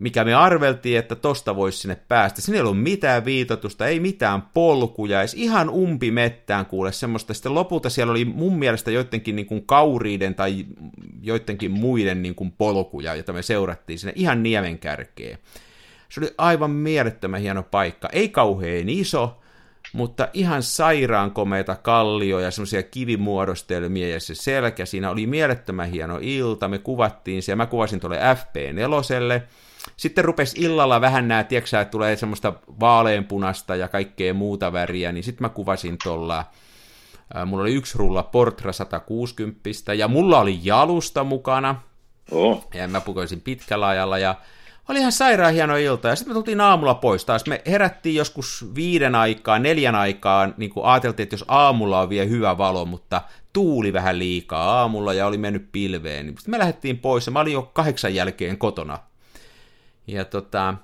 mikä me arveltiin, että tosta voisi sinne päästä. Siinä ei ollut mitään viitotusta, ei mitään polkuja, edes ihan umpimettään kuule semmoista. Sitten lopulta siellä oli mun mielestä joidenkin niin kuin kauriiden tai joidenkin muiden niin kuin polkuja, joita me seurattiin sinne ihan niemen kärkeen. Se oli aivan mielettömän hieno paikka. Ei kauhean iso, mutta ihan sairaan komeita kallioja ja semmoisia kivimuodostelmia ja se selkä. Siinä oli mielettömän hieno ilta. Me kuvattiin se mä kuvasin tuolle FP4 sitten rupesi illalla vähän nämä, tiedätkö että tulee semmoista vaaleanpunasta ja kaikkea muuta väriä, niin sitten mä kuvasin tuolla, mulla oli yksi rulla Portra 160, ja mulla oli jalusta mukana, oh. ja mä pukoisin pitkällä ajalla, ja oli ihan sairaan hieno ilta, ja sitten me tultiin aamulla pois taas. Me herättiin joskus viiden aikaa, neljän aikaan, niin kuin ajateltiin, että jos aamulla on vielä hyvä valo, mutta tuuli vähän liikaa aamulla ja oli mennyt pilveen. Niin sitten me lähdettiin pois, ja mä olin jo kahdeksan jälkeen kotona ja tota,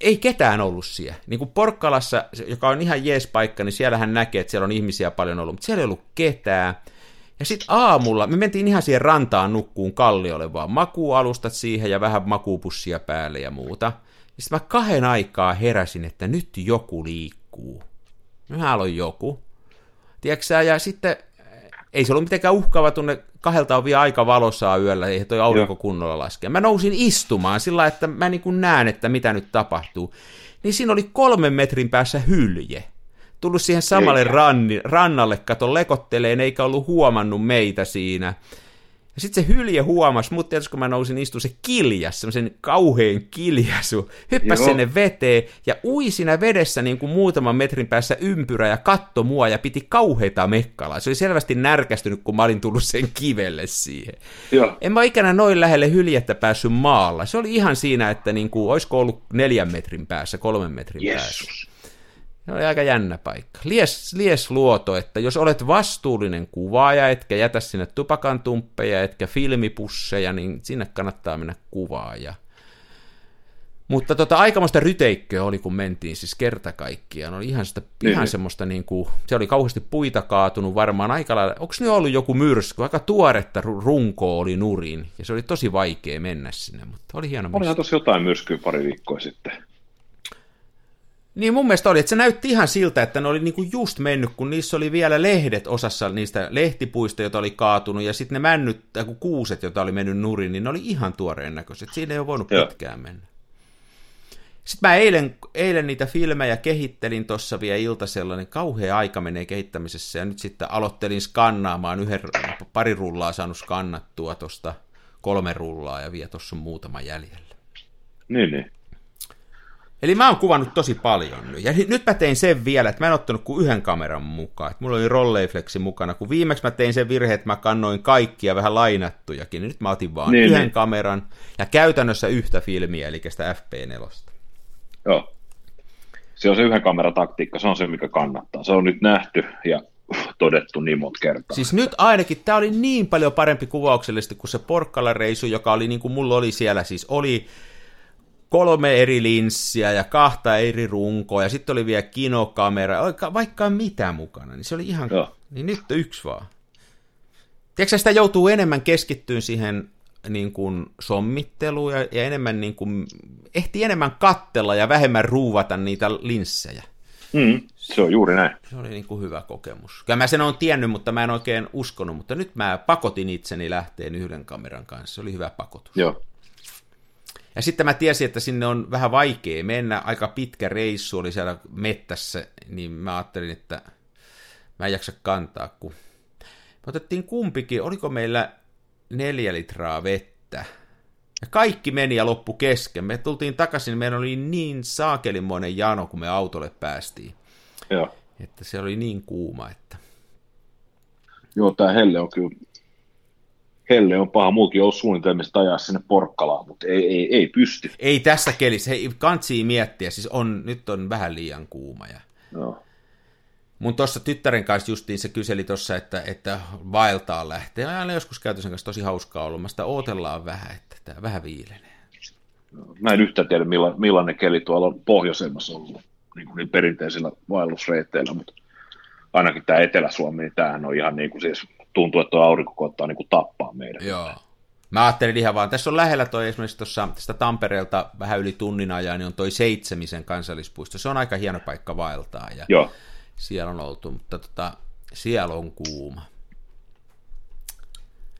ei ketään ollut siellä. Niin kuin Porkkalassa, joka on ihan jees paikka, niin siellähän näkee, että siellä on ihmisiä paljon ollut, mutta siellä ei ollut ketään. Ja sitten aamulla, me mentiin ihan siihen rantaan nukkuun kalliolle vaan makuualustat siihen ja vähän makuupussia päälle ja muuta. Ja sitten mä kahden aikaa heräsin, että nyt joku liikkuu. Mä aloin joku. Tiedätkö ja sitten ei se ollut mitenkään uhkaava tunne, kahdelta on vielä aika valosaa yöllä, ei toi aurinko kunnolla laskea. Mä nousin istumaan sillä että mä niin kuin näen, että mitä nyt tapahtuu. Niin siinä oli kolmen metrin päässä hylje. Tullut siihen samalle ranni, rannalle, kato lekotteleen, eikä ollut huomannut meitä siinä. Ja sitten se hylje huomasi, mutta tietysti kun mä nousin istuun, se kiljas, semmoisen kauheen kiljasu, hyppäsi sinne veteen ja ui siinä vedessä niin kuin muutaman metrin päässä ympyrä ja katto mua ja piti kauheita mekkalaa. Se oli selvästi närkästynyt, kun mä olin tullut sen kivelle siihen. Joo. En mä ikinä noin lähelle hyljettä päässyt maalla. Se oli ihan siinä, että niin kuin, olisiko ollut neljän metrin päässä, kolmen metrin Jesus. päässä. Se oli aika jännä paikka. Lies, lies luoto, että jos olet vastuullinen kuvaaja, etkä jätä sinne tupakan tumppeja, etkä filmipusseja, niin sinne kannattaa mennä kuvaaja. Mutta tota, aikamoista ryteikköä oli, kun mentiin siis kerta kaikkiaan. Oli ihan, sitä, niin. ihan semmoista, niin kuin, se oli kauheasti puita kaatunut varmaan aika lailla. Onko ne ollut joku myrsky? Aika tuoretta runko oli nurin, ja se oli tosi vaikea mennä sinne, mutta oli hieno Olihan tosi jotain myrskyä pari viikkoa sitten. Niin mun mielestä oli, että se näytti ihan siltä, että ne oli niinku just mennyt, kun niissä oli vielä lehdet osassa niistä lehtipuista, joita oli kaatunut, ja sitten ne männyt, tai kuuset, joita oli mennyt nurin, niin ne oli ihan tuoreen näköiset. Siinä ei ole voinut Joo. pitkään mennä. Sitten mä eilen, eilen niitä filmejä kehittelin tuossa vielä iltasella, niin kauhea aika menee kehittämisessä, ja nyt sitten aloittelin skannaamaan yhden, pari rullaa saanut skannattua tuosta kolme rullaa, ja vielä tuossa on muutama jäljellä. Niin, niin. Eli mä oon kuvannut tosi paljon nyt. Ja nyt mä tein sen vielä, että mä en ottanut kuin yhden kameran mukaan. Että mulla oli Rolleiflexi mukana, kun viimeksi mä tein sen virhe, että mä kannoin kaikkia vähän lainattujakin. Nyt mä otin vaan niin, yhden niin. kameran ja käytännössä yhtä filmiä, eli sitä FP4. Joo. Se on se yhden kameran taktiikka, se on se, mikä kannattaa. Se on nyt nähty ja todettu niin monta kertaa. Siis nyt ainakin, tämä oli niin paljon parempi kuvauksellisesti kuin se Porkkala-reisu, joka oli niin kuin mulla oli siellä, siis oli kolme eri linssiä ja kahta eri runkoa ja sitten oli vielä kinokamera, vaikka mitä mukana, niin se oli ihan, Joo. niin nyt yksi vaan. Tiedätkö, sitä joutuu enemmän keskittyyn siihen niin kuin sommitteluun ja, ja enemmän niin kuin, ehti enemmän kattella ja vähemmän ruuvata niitä linssejä. Mm, se on juuri näin. Se oli niin kuin hyvä kokemus. Kyllä mä sen on tiennyt, mutta mä en oikein uskonut, mutta nyt mä pakotin itseni lähteen yhden kameran kanssa. Se oli hyvä pakotus. Joo. Ja sitten mä tiesin, että sinne on vähän vaikea mennä, aika pitkä reissu oli siellä mettässä, niin mä ajattelin, että mä en jaksa kantaa, kun me otettiin kumpikin, oliko meillä neljä litraa vettä, ja kaikki meni ja loppu kesken. Me tultiin takaisin, meillä oli niin saakelimoinen jano, kun me autolle päästiin. Joo. Että se oli niin kuuma, että... Joo, tämä helle on kyllä Helle on paha, muukin on suunnitelmista ajaa sinne Porkkalaan, mutta ei, ei, ei pysty. Ei tässä kelissä, hei, kantsii miettiä, siis on, nyt on vähän liian kuuma. Ja... No. Mun tuossa tyttären kanssa justiin se kyseli tuossa, että, että vaeltaa lähtee. Aina joskus käyty sen kanssa tosi hauskaa ollut. Mä sitä ootellaan vähän, että tämä vähän viilenee. Mä en yhtään tiedä, millainen keli tuolla on pohjoisemmassa ollut niin, kuin niin perinteisillä vaellusreitteillä, mutta ainakin tämä Etelä-Suomi, niin tämähän on ihan niin kuin siis tuntuu, että tuo aurinko koittaa niin kuin tappaa meidän. Joo. Mä ajattelin ihan vaan, tässä on lähellä toi esimerkiksi tuossa tästä Tampereelta vähän yli tunnin ajan, niin on toi Seitsemisen kansallispuisto. Se on aika hieno paikka vaeltaa ja Joo. siellä on oltu, mutta tota, siellä on kuuma.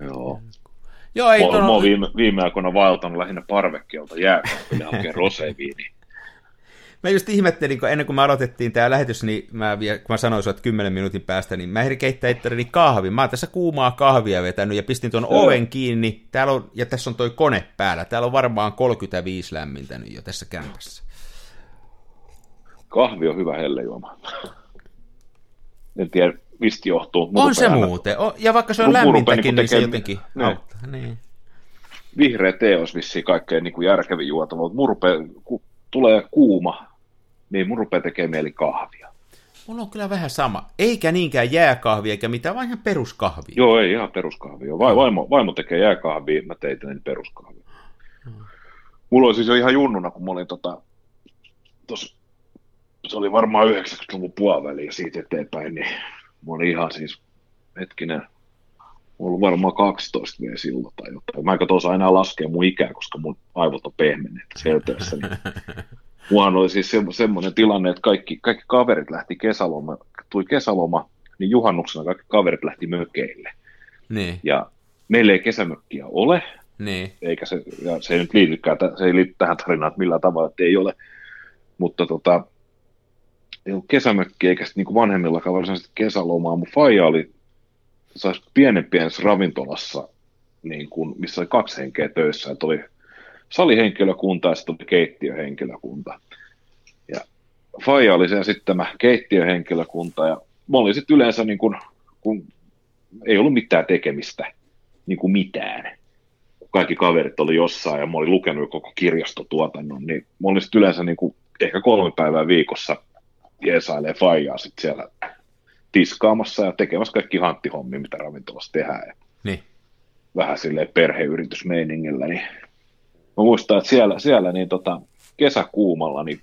Joo. Joo, ei mä, mä viime, viime aikoina vaeltanut lähinnä parvekkeelta jääkaapille hakea roseviiniä. Mä just ihmettelin, kun ennen kuin me aloitettiin tämä lähetys, niin mä, vielä, kun mä sanoin että 10 minuutin päästä, niin mä ehdin keittää itselleni kahvin. Mä oon tässä kuumaa kahvia vetänyt ja pistin tuon oven kiinni. Täällä on, ja tässä on toi kone päällä. Täällä on varmaan 35 lämmintänyt jo tässä kämpässä. Kahvi on hyvä hellejuoma. En tiedä, mistä johtuu. On se muuten. Ja vaikka se on lämmintäkin, niin se jotenkin niin. auttaa. Niin. Vihreä tee olisi vissiin kaikkein niin kuin järkevin juotava, mutta murpe, tulee kuuma, niin mun rupeaa tekemään mieli kahvia. Mulla on kyllä vähän sama. Eikä niinkään jääkahvia, eikä mitään, vaan ihan peruskahvia. Joo, ei ihan peruskahvia. Va- vaimo, vaimo tekee jääkahvia, mä tein niin peruskahvia. Hmm. Mulla oli siis jo ihan junnuna, kun mä olin tota, tos, se oli varmaan 90-luvun puoliväliä siitä eteenpäin, niin mä olin ihan siis, hetkinen, ollut varmaan 12 vielä silloin tai jotain. Mä en tuossa enää laskea mun ikää, koska mun aivot on pehmenneet selteessä. Niin Muahan oli siis se, semmoinen tilanne, että kaikki, kaikki kaverit lähti kesäloma, tuli kesäloma, niin juhannuksena kaikki kaverit lähti mökeille. Niin, Ja meillä ei kesämökkiä ole, niin. eikä se, ja se ei nyt liitykään, se ei liity tähän tarinaan, että millään tavalla, että ei ole. Mutta tota, ei ollut kesämökkiä eikä sitten niin vanhemmillakaan varsinaisesti kesälomaa. Mun faija oli sais pienen pienessä ravintolassa, niin kuin, missä oli kaksi henkeä töissä. Että oli salihenkilökunta ja sitten oli keittiöhenkilökunta. Ja faija oli se sitten tämä keittiöhenkilökunta. Ja mä olin sitten yleensä, niin kuin, kun ei ollut mitään tekemistä, niin kuin mitään kaikki kaverit oli jossain ja mä olin lukenut koko kirjastotuotannon, niin mä olin sitten yleensä niin kuin ehkä kolme päivää viikossa jeesailee faijaa sitten siellä tiskaamassa ja tekemässä kaikki hanttihommia, mitä ravintolassa tehdään. Ja Niin. vähän silleen perheyritysmeiningillä, niin mä muistan, että siellä, siellä niin tota, kesäkuumalla niin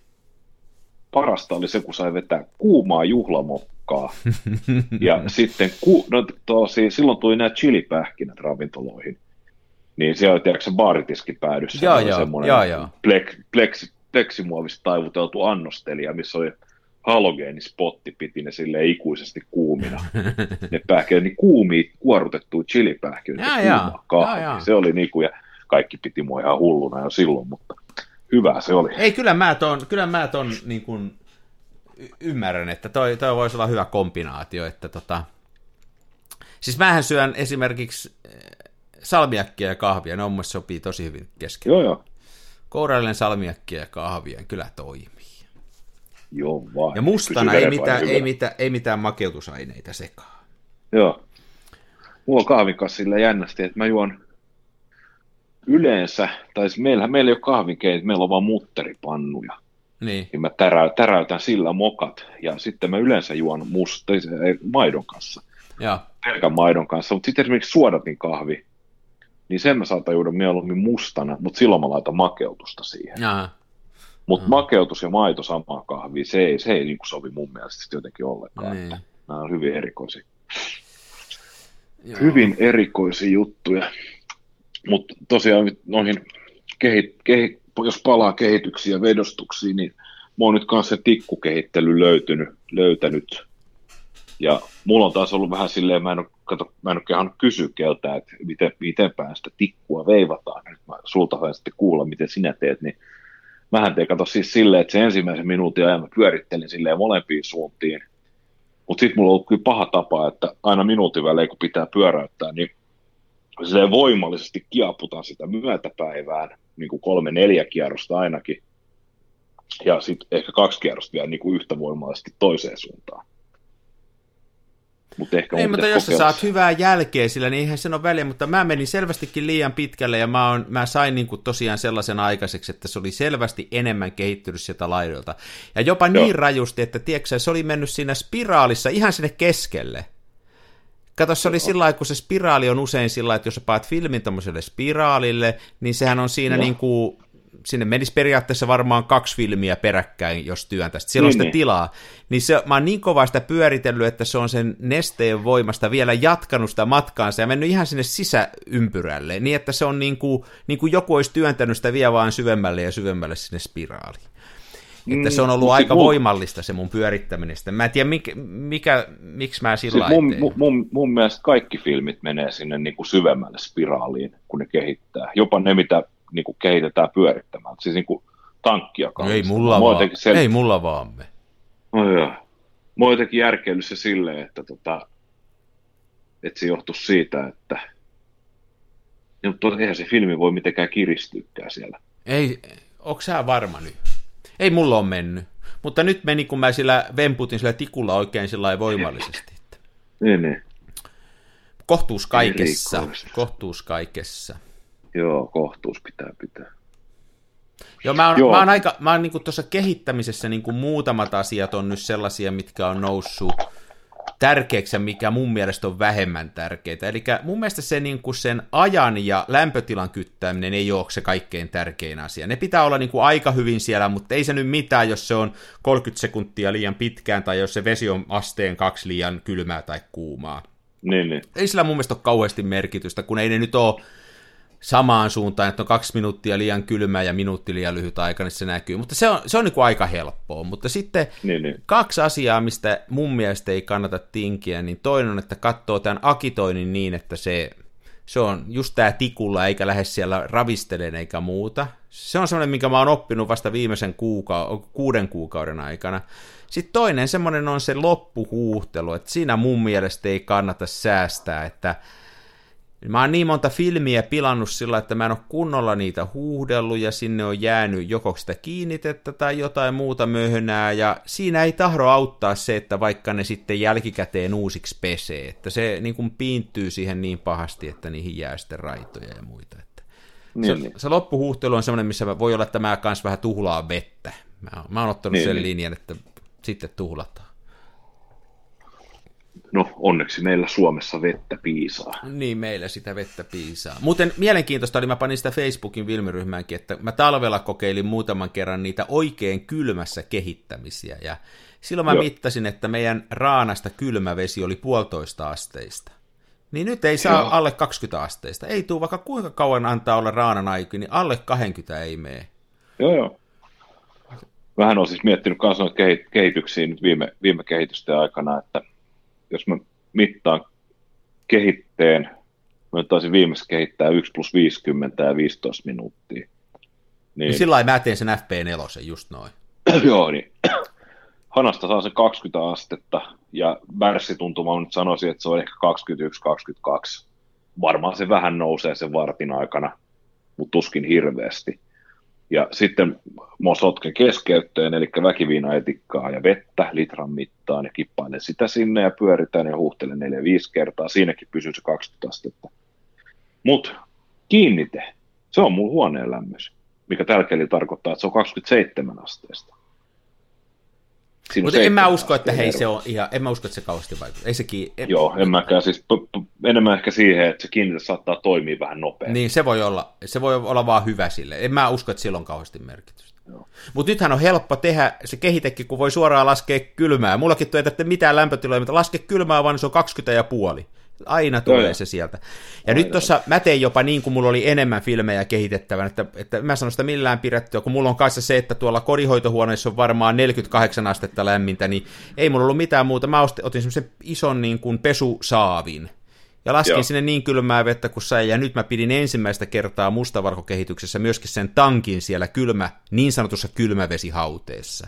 parasta oli se, kun sai vetää kuumaa juhlamokkaa. ja sitten, ku, no, tosi, silloin tuli nämä chilipähkinät ravintoloihin. Niin siellä oli tiedätkö, se baaritiski päädyssä. Oli joo, semmoinen joo, joo. Plek, pleksi, pleksimuovista taivuteltu annostelija, missä oli halogeenispotti, piti ne sille ikuisesti kuumina. ne pähkinät, niin kuumia kuorutettuja chilipähkinöitä, Jaa, jaa, kuumaa jaa, jaa. Se oli niinku, ja kaikki piti mua ihan hulluna jo silloin, mutta hyvä se oli. Ei, kyllä mä ton, kyllä mä ton niin kuin, y- ymmärrän, että toi, toi voisi olla hyvä kombinaatio, että tota... Siis mähän syön esimerkiksi eh, salmiakkia ja kahvia, ne on mun sopii tosi hyvin kesken. Joo, joo. Kourallinen salmiakkia ja kahvia kyllä toimii. Joo, vaan. Ja mustana ei mitään, ei, mitään, ei mitään makeutusaineita sekaan. Joo. Mulla on kahvikas sillä jännästi, että mä juon yleensä, tai siis meillä, meillä ei ole kahvinkeit, meillä on vaan mutteripannuja. Niin, Niin mä tärä, täräytän sillä mokat, ja sitten mä yleensä juon musta, ei, maidon kanssa, joo. pelkän maidon kanssa. Mutta sitten esimerkiksi suodatin kahvi, niin sen mä saatan juoda mieluummin mustana, mutta silloin mä laitan makeutusta siihen. Mutta makeutus ja maito samaa kahvia, se ei, se ei niin sovi mun mielestä jotenkin ollenkaan. Niin. Nämä on hyvin erikoisia. Joo. hyvin erikoisia juttuja. Mutta tosiaan noihin, kehi, kehi, jos palaa kehityksiin ja vedostuksiin, niin mä oon nyt kanssa se tikkukehittely löytynyt, löytänyt. Ja mulla on taas ollut vähän silleen, mä en ole, kato, mä en ole kehannut kysyä keltä, että miten, mitenpäin sitä tikkua veivataan. Nyt mä sulta sitten kuulla, miten sinä teet, niin mähän teen kato siis silleen, että se ensimmäisen minuutin ajan mä pyörittelin silleen molempiin suuntiin. Mutta sitten mulla on ollut kyllä paha tapa, että aina minuutin välein kun pitää pyöräyttää, niin silleen voimallisesti kiaputan sitä myötäpäivään, niin kuin kolme neljä kierrosta ainakin. Ja sitten ehkä kaksi kierrosta vielä niin kuin yhtä voimallisesti toiseen suuntaan. Mutta ehkä Ei, mutta jos sä saat hyvää jälkeä sillä, niin eihän sen ole väliä, mutta mä menin selvästikin liian pitkälle ja mä, on, mä sain niin kuin tosiaan sellaisen aikaiseksi, että se oli selvästi enemmän kehittynyt sieltä laidolta. Ja jopa Joo. niin rajusti, että tiedätkö, se oli mennyt siinä spiraalissa ihan sinne keskelle. Kato, se oli sillä lailla, kun se spiraali on usein sillä että jos sä paat filmin tämmöiselle spiraalille, niin sehän on siinä Joo. niin kuin, sinne menisi periaatteessa varmaan kaksi filmiä peräkkäin, jos työntäisi. Siellä on Niin, sitä niin. tilaa. Niin se, mä oon niin kovaa sitä pyöritellyt, että se on sen nesteen voimasta vielä jatkanut sitä matkaansa ja mennyt ihan sinne sisäympyrälle, niin että se on niin kuin, niin kuin joku olisi työntänyt sitä vielä vaan syvemmälle ja syvemmälle sinne spiraaliin. Että se on ollut aika mun- voimallista se mun pyörittäminen. Sitten Mä en tiedä, mikä, mikä, miksi mä sillä Siis mun, mun, mun, mun mielestä kaikki filmit menee sinne niin kuin syvemmälle spiraaliin, kun ne kehittää. Jopa ne, mitä niin kuin kehitetään pyörittämään. Siis niin kuin tankkia ei kallistamaan. mulla, Mä vaan, sel- ei mulla vaan me. No joo. Mä oon jotenkin järkeillyt se silleen, että, tota, että se johtuu siitä, että ja, mutta eihän se filmi voi mitenkään kiristyykään siellä. Ei, onko sä varma nyt? Ei mulla on mennyt. Mutta nyt meni, kun mä sillä vemputin sillä tikulla oikein sillä voimallisesti. Että Niin, niin. kohtuus kaikessa. Kohtuus kaikessa. Joo, kohtuus pitää pitää. Joo, mä oon, Joo. Mä oon aika, mä oon niinku tuossa kehittämisessä niinku muutamat asiat on nyt sellaisia, mitkä on noussut tärkeäksi ja mikä mun mielestä on vähemmän tärkeitä. Eli mun mielestä se niinku sen ajan ja lämpötilan kyttääminen ei ole se kaikkein tärkein asia. Ne pitää olla niinku aika hyvin siellä, mutta ei se nyt mitään, jos se on 30 sekuntia liian pitkään tai jos se vesi on asteen kaksi liian kylmää tai kuumaa Niin, niin. ei sillä mun mielestä ole kauheasti merkitystä, kun ei ne nyt ole samaan suuntaan, että on kaksi minuuttia liian kylmää ja minuutti liian lyhyt aika, niin se näkyy. Mutta se on, se on niin kuin aika helppoa. Mutta sitten Niin, niin. kaksi asiaa, mistä mun mielestä ei kannata tinkiä, niin toinen on, että katsoo tämän akitoinnin niin, että se, se on just tämä tikulla, eikä lähde siellä ravisteleen eikä muuta. Se on semmoinen, minkä mä oon oppinut vasta viimeisen kuuka- kuuden kuukauden aikana. Sitten toinen semmoinen on se loppuhuuhtelu, että siinä mun mielestä ei kannata säästää, että Mä oon niin monta filmiä pilannut sillä, että mä en ole kunnolla niitä huuhdellut ja sinne on jäänyt joko sitä kiinnitettä tai jotain muuta möhönää ja siinä ei tahdo auttaa se, että vaikka ne sitten jälkikäteen uusiksi pesee, että se niin kuin piinttyy siihen niin pahasti, että niihin jää sitten raitoja ja muita. Että Niin, se, niin. se loppuhuuhtelu on semmoinen, missä voi olla, että mä kans vähän tuhlaa vettä. Mä, oon- mä oon ottanut Niin, sen niin. linjan, että sitten tuhlataan. No onneksi meillä Suomessa vettä piisaa. Niin, meillä sitä vettä piisaa. Muuten mielenkiintoista oli, mä panin sitä Facebookin filmiryhmäänkin, että mä talvella kokeilin muutaman kerran niitä oikein kylmässä kehittämisiä, ja silloin mä Joo. mittasin, että meidän raanasta kylmä vesi oli puolitoista asteista. Niin nyt ei saa Joo. alle 20 asteista. Ei tuu vaikka kuinka kauan antaa olla raanan aikaa, niin alle 20 ei mene. Joo, joo. Vähän olen siis miettinyt myös noita kehi- kehityksiä nyt viime, viime kehitysten aikana, että jos mä mittaan kehitteen, mä taisin viimeksi kehittää 1 plus 50 ja 15 minuuttia. Niin. Niin, Sillä lailla mä tein sen FP4, just noin. joo, niin hanasta saa se 20 astetta ja värssituntuma nyt sanoisin, että se on ehkä 21-22. Varmaan se vähän nousee sen vartin aikana, mutta tuskin hirveästi. Ja sitten mä sotken keskeytteen, eli väkiviinaetikkaa ja vettä litran mittaan ja kippailen sitä sinne ja pyöritän ja huuhtelen 4-5 kertaa. Siinäkin pysyy se 20 astetta. Mutta kiinnite, se on mun huoneen lämmös, mikä tällä tarkoittaa, että se on 27 asteesta. Siinä Mutta en mä usko, että hei se on ihan, en mä usko, että se kauheasti vaikuttaa. Ei sekin, en, Joo, en mäkään. Siis p- p- enemmän ehkä siihen, että se kiinnite saattaa toimia vähän nopeammin. Niin, se voi olla, se voi olla vaan hyvä sille. En mä usko, että sillä on kauheasti merkitystä. Mutta nythän on helppo tehdä se kehitekin, kun voi suoraan laskea kylmää. Mullakin tuo ei tarvitse mitään lämpötiloja, mutta laske kylmää, vaan se on 20 ja puoli. Aina tulee joo. se sieltä. Ja nyt tuossa mä tein jopa niin, kun mulla oli enemmän filmejä kehitettävänä, että, että mä sanon sitä millään pidettyä, kun mulla on kanssa se, että tuolla kodinhoitohuoneessa on varmaan 48 astetta lämmintä, niin ei mulla ollut mitään muuta. Mä otin semmoisen ison niin kuin pesusaavin, ja laskin Joo. sinne niin kylmää vettä kuin sai, ja nyt mä pidin ensimmäistä kertaa mustavarhokehityksessä myöskin sen tankin siellä kylmä, niin sanotussa kylmävesihauteessa.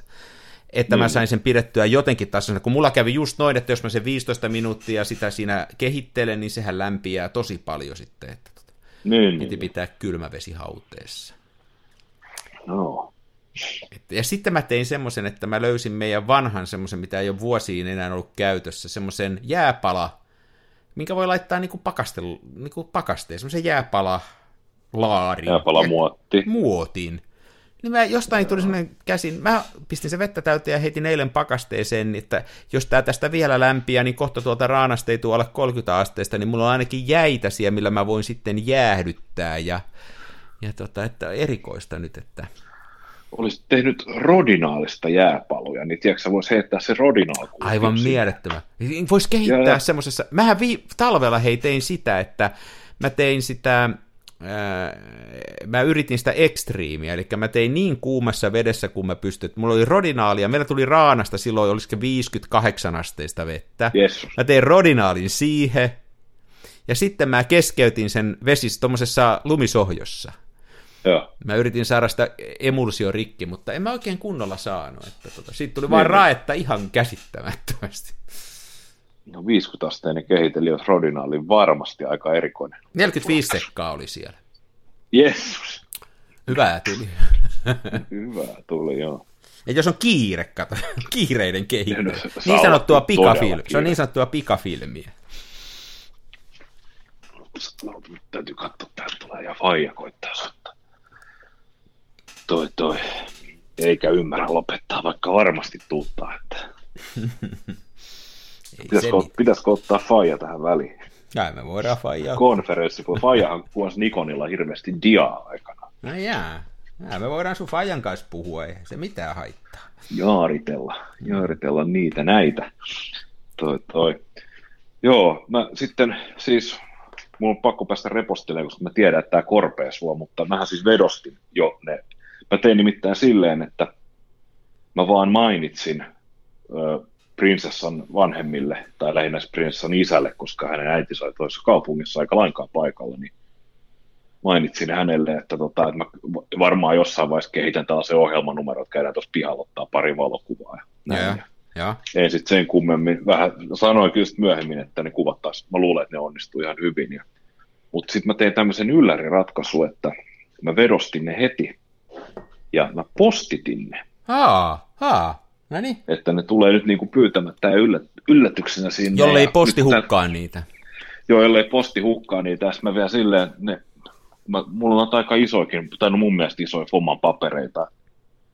Että mä sain sen pidettyä jotenkin tasaisena, kun mulla kävi just noin, että jos mä sen 15 minuuttia sitä siinä kehittelen, niin sehän lämpiää tosi paljon sitten, että tota, Niin, piti niin. pitää kylmävesihauteessa. No. Et, ja sitten mä tein semmoisen, että mä löysin meidän vanhan semmoisen, mitä ei ole vuosiin enää ollut käytössä, semmoisen jääpala, minkä voi laittaa niinku pakastel, niinku pakasteen, semmoisen jääpala laari. Jääpala muotti. Muotin. Niin mä jostain tuli semmoinen käsin, mä pistin se vettä täyteen ja heitin eilen pakasteeseen, niin että jos tää tästä vielä lämpiää, niin kohta tuolta raanasta ei tule alle 30 asteesta, niin mulla on ainakin jäitä siellä, millä mä voin sitten jäähdyttää ja, ja tota, että erikoista nyt, että Olisit tehnyt rodinaalista jääpaloja, niin tiedätkö, sä vois heittää se rodinaal. Aivan mielettömän. Voisi kehittää joo. semmoisessa, mähän vi, talvella hei tein sitä, että mä tein sitä, mä yritin sitä ekstriimiä, eli mä tein niin kuumassa vedessä, kun mä pystyin, että mulla oli rodinaalia, meillä tuli raanasta silloin, olisiko 58 asteista vettä, Yes. mä tein rodinaalin siihen, ja sitten mä keskeytin sen vesis tuommoisessa lumisohjossa. Joo. Mä yritin saada sitä emulsio rikki, mutta en mä oikein kunnolla saanut. Että tota, siitä tuli Niin. raetta ihan käsittämättömästi. No 50 asteinen kehiteli, jos rodinaali on varmasti aika erikoinen. 45 sekkaa oli siellä. Jeesus. Hyvää tuli. Hyvä tuli, joo. Ja jos on kiire, kato, kiireiden kehittely. No, Niin sanottua pikafilmiä. Se on niin sanottua pikafilmiä. No, nyt täytyy katsoa, täältä tulee ja faija koittaa soittaa. Toi toi. Eikä ymmärrä lopettaa, vaikka varmasti tuuttaa, että Ei se pitäisikö, pitäisikö ottaa faija tähän väliin. Kai me voidaan faijaa. Konferenssi, kun faijahan kuvasi Nikonilla hirveästi diaa aikana. No jää. Jää, me voidaan sun fajan kanssa puhua, ei se mitään haittaa. Jaaritella, jaaritella niitä näitä. Toi, toi. Joo, mä sitten siis mulla on pakko päästä repostelemaan, koska mä tiedän, että tämä korpee sua, mutta mähän siis vedostin jo ne. Mä tein nimittäin silleen, että mä vaan mainitsin ö, prinsessan vanhemmille, tai lähinnä prinsessan isälle, koska hänen äitinsä oli toisessa kaupungissa aika lainkaan paikalla, niin mainitsin hänelle, että, tota, että mä varmaan jossain vaiheessa kehitän tällaisen ohjelmanumero, että käydään tuossa pihalla ottaa pari valokuvaa. Ja näin. Ja, ja. Ei sitten sen kummemmin, vähän sanoin kyllä sit myöhemmin, että ne kuvat taas, mä luulen, että ne onnistuu ihan hyvin. Ja, mutta sitten mä tein tämmöisen ylläriratkaisu, että mä vedostin ne heti ja mä postitin ne. Haa, haa. No niin. Että ne tulee nyt niinku pyytämättä ja yllät, yllätyksenä sinne. Jollei ja posti hukkaa niitä. Joo, ellei posti hukkaa, niin tässä mä vielä silleen, ne, mä, mulla on aika isoikin, tai no mun mielestä isoja Foman papereita,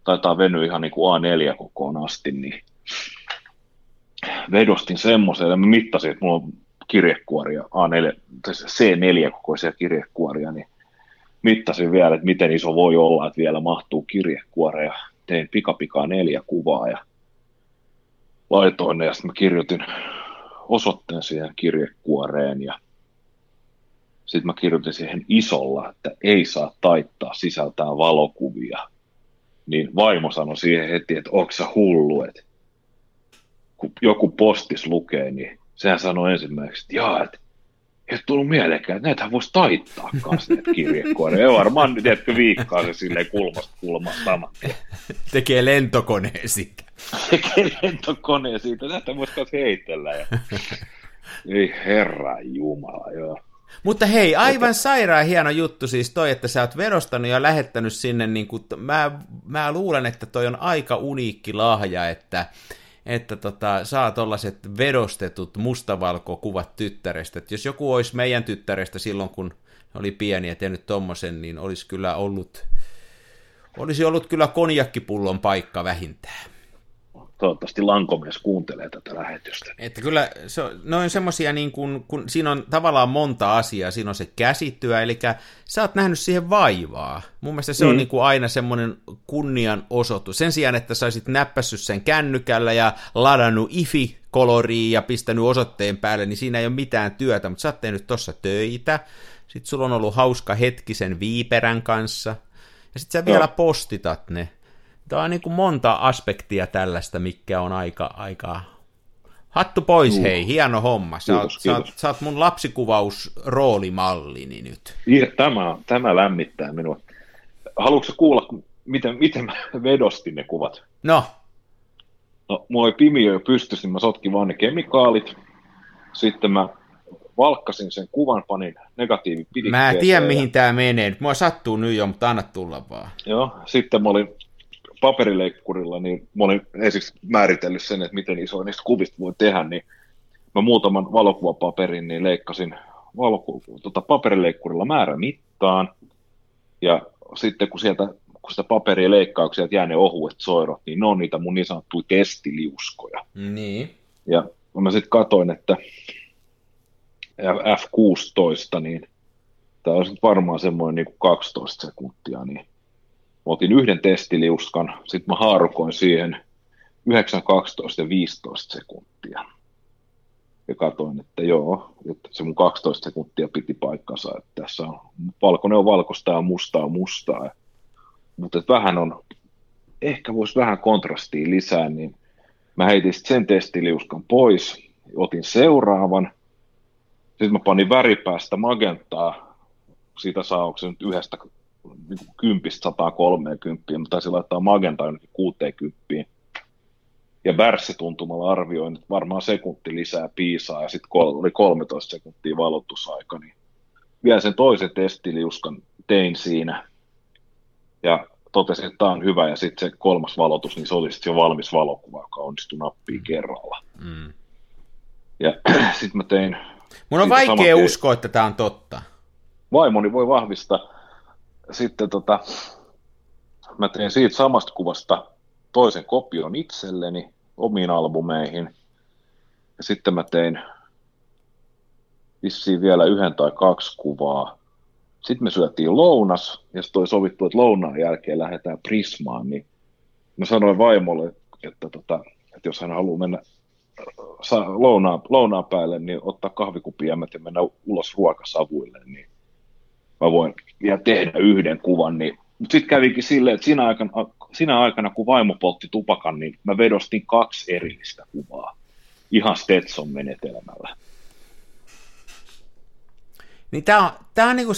taitaa venyä ihan niin kuin A4 kokoon asti, niin vedostin semmoisen, ja mä mittasin, että mulla on kirjekuoria, A4, tai C4 kokoisia kirjekuoria, niin mittasin vielä, että miten iso voi olla, että vielä mahtuu kirjekuore, ja tein pikapikaa neljä kuvaa, ja laitoin ne, ja sitten mä kirjoitin osoitteen siihen kirjekuoreen, ja sitten mä kirjoitin siihen isolla, että ei saa taittaa sisältää valokuvia. Niin vaimo sanoi siihen heti, että onko sä hullu, että kun joku postis lukee, niin sehän sanoi ensimmäiseksi, että jaa, että ei ole tullut mieleenkään, että näitähän voisi taittaa kanssa näitä kirjekuoreja. Ja varmaan nyt, tiedätkö, viikkaa se silleen kulmasta kulmasta. Tekee lentokoneen siitä. Tekee lentokoneen siitä, näitä voisi kanssa heitellä. Ja... Ei herra jumala, joo. Mutta hei, aivan sairaan hieno juttu siis toi, että sä oot verostanut ja lähettänyt sinne, niin kuin, mä, mä luulen, että toi on aika uniikki lahja, että, että tota, saa tollaset vedostetut mustavalkokuvat tyttärestä. Et jos joku olisi meidän tyttärestä silloin, kun oli pieni ja tehnyt tommosen, niin olisi kyllä ollut, olisi ollut kyllä konjakkipullon paikka vähintään. Toivottavasti Lankomies kuuntelee tätä lähetystä. Että kyllä se ne on semmosia niin kuin, kun siinä on tavallaan monta asiaa, siinä on se käsityö, eli sä oot nähnyt siihen vaivaa. Mun mielestä se mm. on niin kuin aina semmoinen kunnianosoitus. Sen sijaan, että sä olisit näppässyt sen kännykällä ja ladannut IFI-koloriin ja pistänyt osoitteen päälle, niin siinä ei ole mitään työtä, mutta sä oot tehnyt tossa töitä. Sitten sulla on ollut hauska hetki sen viiperän kanssa. Ja sitten sä vielä Joo. postitat ne. Tämä on niin kuin monta aspektia tällaista, mikä on aika, aika... Hattu pois, Juu. hei, hieno homma. Sä, oot, Kiitos, sä, oot, kiitos. sä oot mun lapsikuvausroolimallini nyt. Ja Tämä, tämä lämmittää minua. Haluatko kuulla, miten, miten mä vedostin ne kuvat? No, No, mulla oli pimiö jo pystyssä, niin mä sotkin vaan ne kemikaalit. Sitten mä valkkasin sen kuvan, panin negatiivipidikkeeseen. mä en tiedä ja- mihin tää menee. Mua sattuu nyt jo, mutta anna tulla vaan. Joo, sitten mä olin paperileikkurilla, niin mä olin ensiksi määritellyt sen, että miten iso niistä kuvista voi tehdä, niin mä muutaman valokuvapaperin niin leikkasin valoku- tota, paperileikkurilla määrämittaan, ja sitten kun sieltä kun sitä paperia leikkaa, kun sieltä jää ne ohuet soirot, niin ne on niitä mun niin sanottuja testiliuskoja. Niin. Ja mä sitten katoin, että F16, niin tämä sit varmaan semmoinen niin kuin 12 sekuntia, niin mä otin yhden testiliuskan, sitten mä haarukoin siihen 9, 12 ja 15 sekuntia. Ja katoin, että joo, että se mun 12 sekuntia piti paikkansa, että tässä on valkoinen on valkoista ja mustaa on mustaa. Mutta vähän on, ehkä voisi vähän kontrastia lisää, niin mä heitin sen testiliuskan pois, otin seuraavan, sitten mä panin väripäästä magentaa, siitä saa, onko se nyt yhdestä niin kuin kympistä 130, mutta taisin laittaa magentaa jonnekin 60. Ja värssituntumalla arvioin, että varmaan sekunti lisää piisaa, ja sitten kol- oli 13 sekuntia valotusaika, niin vielä sen toisen testiliuskan tein siinä, ja totesin, että tämä on hyvä, ja sitten se kolmas valotus, niin se oli sitten jo valmis valokuva, joka onnistui nappiin kerralla. Mm. Ja sitten mä tein, Mun on vaikea uskoa, että tämä on totta. vaimoni voi vahvistaa, sitten tota, mä tein siitä samasta kuvasta toisen kopion itselleni omiin albumeihin. Ja sitten mä tein vissiin vielä yhden tai kaksi kuvaa. Sitten me syötiin lounas, ja sitten oli sovittu, että lounaan jälkeen lähdetään Prismaan, niin mä sanoin vaimolle, että, tota, että jos hän haluaa mennä lounaan, lounaan päälle, niin ottaa kahvikupijämät ja mennä ulos ruokasavuille, niin mä voin vielä tehdä yhden kuvan. Niin. Mutta sitten kävikin silleen, että siinä aikana, siinä aikana, kun vaimo poltti tupakan, niin mä vedostin kaksi erillistä kuvaa ihan Stetson-menetelmällä. Niin tää on, tää on niinku,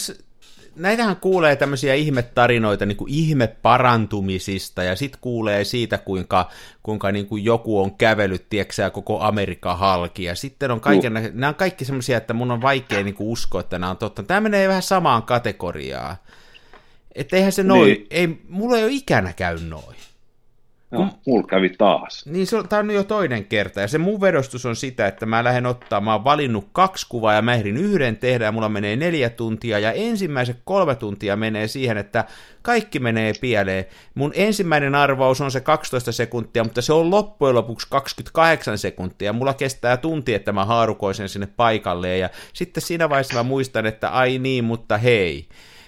näitähän kuulee tämmöisiä ihmetarinoita niin kuin ihmeparantumisista, ja sitten kuulee siitä, kuinka, kuinka niin kuin joku on kävellyt, tieksää koko Amerikan halki, ja sitten on kaiken, uh. nämä on kaikki semmoisia, että mun on vaikea niin kuin uskoa, että nämä on totta. Tämä menee vähän samaan kategoriaan. Että eihän se noin, niin. ei, mulla ei ole ikänä käy noin. No, kun, mulla kävi taas. Niin, se on, tämä on jo toinen kerta, ja se mun vedostus on sitä, että mä lähden ottaa, mä oon valinnut kaksi kuvaa, ja mä ehdin yhden tehdä, ja mulla menee neljä tuntia, ja ensimmäiset kolme tuntia menee siihen, että kaikki menee pieleen. Mun ensimmäinen arvaus on se 12 sekuntia, mutta se on loppujen lopuksi 28 sekuntia, mulla kestää tunti, että mä haarukoisen sinne paikalleen, ja sitten siinä vaiheessa mä muistan, että ai niin, mutta hei,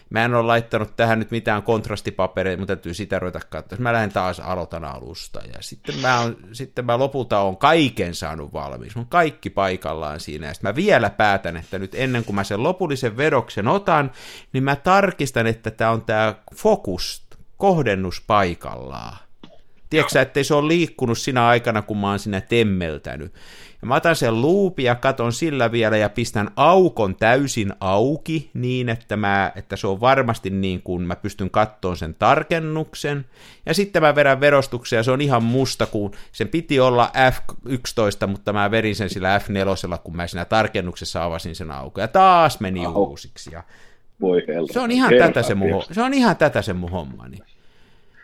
Mä en ole laittanut tähän nyt mitään kontrastipapereita, mutta täytyy sitä ruveta katsoa. Mä lähden taas aloitan alusta. Ja sitten mä, on, sitten mä lopulta on kaiken saanut valmiiksi. Mun kaikki paikallaan siinä. Ja sitten mä vielä päätän, että nyt ennen kuin mä sen lopullisen vedoksen otan, niin mä tarkistan, että tämä on tämä fokus, kohdennus paikallaan. Tiedätkö ettei se ole liikkunut siinä aikana, kun mä oon siinä temmeltänyt. Ja mä otan sen luupi ja katon sillä vielä ja pistän aukon täysin auki niin, että, mä, että se on varmasti niin kuin mä pystyn kattoon sen tarkennuksen. Ja sitten mä vedän verostuksen ja se on ihan musta, kun sen piti olla F11, mutta mä verin sen sillä F4, kun mä siinä tarkennuksessa avasin sen aukon. Ja taas meni Aho. uusiksi. Ja Voi se on ihan tätä se mun, se on ihan tätä se mun hommani.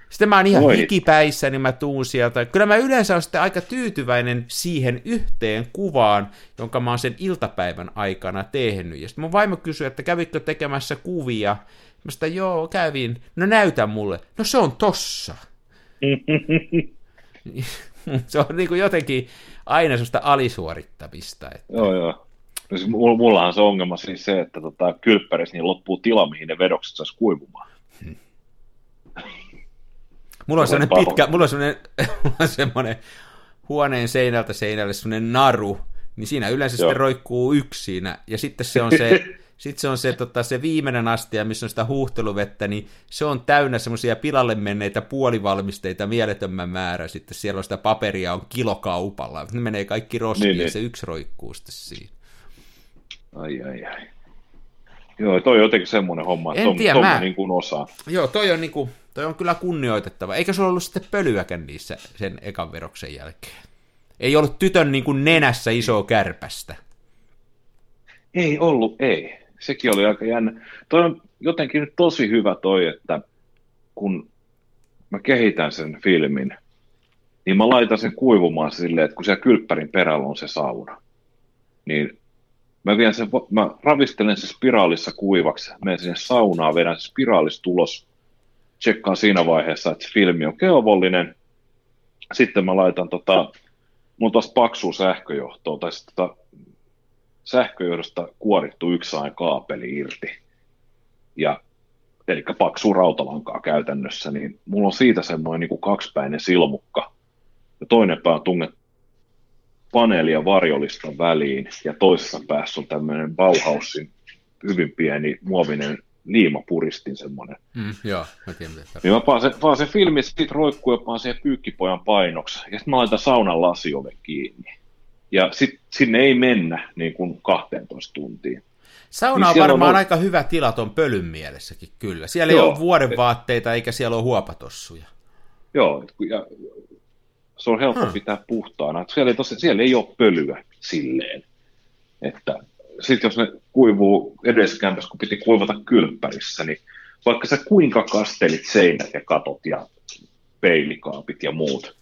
Sitten mä oon ihan hikipäissä, niin mä tuun sieltä. Kyllä mä yleensä olen sitten aika tyytyväinen siihen yhteen kuvaan, jonka mä oon sen iltapäivän aikana tehnyt. Ja sitten mun vaimo kysyi, että kävitkö tekemässä kuvia. Mä sitä, joo, kävin. No näytä mulle. No se on tossa. se on niin kuin jotenkin aina sellaista alisuorittamista. Että... Joo, joo. No siis mulla on se ongelma siis se, että tota, kylppärissä niin loppuu tila, mihin ne vedokset saisi kuivumaan. Hmm. Mulla on sellainen pitkä, mulla on sellainen, mulla on semmoinen huoneen seinältä seinälle semmoinen naru, niin siinä yleensä Joo. sitten roikkuu yksi siinä, ja sitten se on se, sitten se on se, tota, se viimeinen astia, missä on sitä huuhteluvettä, niin se on täynnä semmoisia pilalle menneitä puolivalmisteita mielettömän määrä. Sitten siellä on sitä paperia on kilokaupalla. Ne menee kaikki roskiin niin, ja niin. se yksi roikkuu sitten siinä. Ai ai ai. Joo, toi on jotenkin semmoinen homma, että en tiedä, mä... niin kuin osaa. Joo, toi on niin kuin, Toi on kyllä kunnioitettava. Eikä se ollut sitten pölyäkään niissä sen ekan veroksen jälkeen. Ei ollut tytön niin kuin nenässä iso kärpästä. Ei ollut, ei. Sekin oli aika jännä. Toi on jotenkin nyt tosi hyvä toi, että kun mä kehitän sen filmin, niin mä laitan sen kuivumaan silleen, että kun siellä kylppärin perällä on se sauna, niin mä, vien sen, mä ravistelen sen spiraalissa kuivaksi, menen sinne saunaan, vedän sen spiraalissa tulos tsekkaan siinä vaiheessa, että filmi on kelvollinen. Sitten mä laitan tota, mun taas paksu sähköjohtoa, tai sitten tota, sähköjohdosta kuorittu yksi kaapeli irti. Ja eli paksu rautalankaa käytännössä, niin mulla on siitä semmoinen niin kuin kaksipäinen silmukka. Ja toinen pää on tunget paneeli ja varjolista väliin, ja toisessa päässä on tämmöinen Bauhausin hyvin pieni muovinen liimapuristin semmoinen. Mm, joo, mä tiedän. Mitä niin mä paan se, paan se filmi, sit roikkuu ja paan siihen pyykkipojan painoksi. Ja sitten mä laitan saunan lasiove kiinni. Ja sit, sinne ei mennä niin kuin 12 tuntiin. Sauna niin on varmaan on... aika hyvä tila ton pölyn mielessäkin kyllä. Siellä Joo. ei ole vuoden vaatteita eikä siellä ole huopatossuja. Joo, ja se on helppo hmm. pitää puhtaana. Siellä ei, tosi, siellä ei ole pölyä silleen, että sitten jos ne kuivuu edeskämpässä, kun piti kuivata kylppärissä, niin vaikka sä kuinka kastelit seinät ja katot ja peilikaapit ja muut,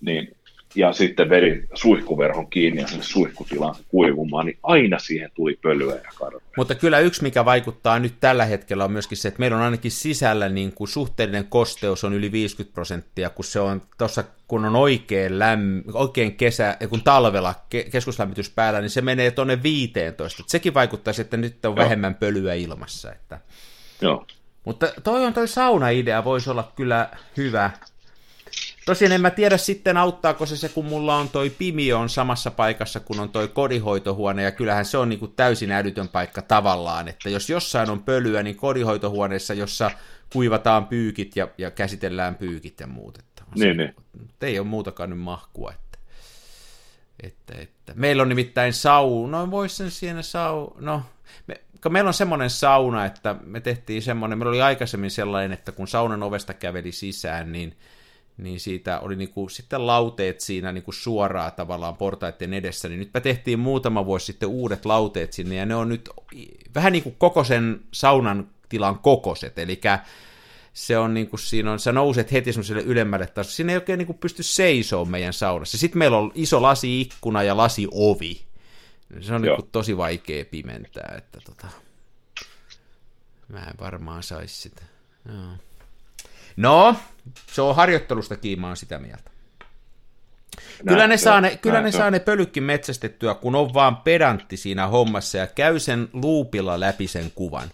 niin ja sitten veri suihkuverhon kiinni ja sen suihkutilan kuivumaan, niin aina siihen tuli pölyä ja karvoja. Mutta kyllä yksi, mikä vaikuttaa nyt tällä hetkellä on myöskin se, että meillä on ainakin sisällä niin kuin suhteellinen kosteus on yli 50 prosenttia, kun se on tuossa, kun on oikein, lämm, oikein kesä, kun talvella ke, keskuslämmitys päällä, niin se menee tuonne 15. Että sekin vaikuttaa että nyt on Joo. vähemmän pölyä ilmassa. Että... Joo. Mutta toi on toi sauna-idea, voisi olla kyllä hyvä Tosin en mä tiedä sitten auttaako se se, kun mulla on toi Pimion samassa paikassa, kun on toi kodihoitohuone, ja kyllähän se on niin kuin täysin älytön paikka tavallaan, että jos jossain on pölyä, niin kodihoitohuoneessa, jossa kuivataan pyykit ja, ja käsitellään pyykit ja muut. Että niin, niin. Ei ole muutakaan nyt mahkua. Että, että, että. Meillä on nimittäin sauna, no vois sen siinä sau... No, me, meillä on semmoinen sauna, että me tehtiin semmoinen, meillä oli aikaisemmin sellainen, että kun saunan ovesta käveli sisään, niin niin siitä oli niinku sitten lauteet siinä niinku suoraa tavallaan portaiden edessä, niin nyt me tehtiin muutama vuosi sitten uudet lauteet sinne, ja ne on nyt vähän niin kuin koko sen saunan tilan kokoset, eli se on niin kuin siinä on, sä nouset heti semmoiselle ylemmälle tasolle, siinä ei oikein niin kuin pysty seisoo meidän saunassa. Sitten meillä on iso lasi-ikkuna ja lasi-ovi. Se on niin kuin tosi vaikea pimentää, että tota, mä en varmaan saisi sitä. Joo. No, se on harjoittelusta kiimaan sitä mieltä. Kyllä ne, saa ne, kyllä ne saa ne pölykkin metsästettyä, kun on vaan pedantti siinä hommassa ja käy sen luupilla läpi sen kuvan.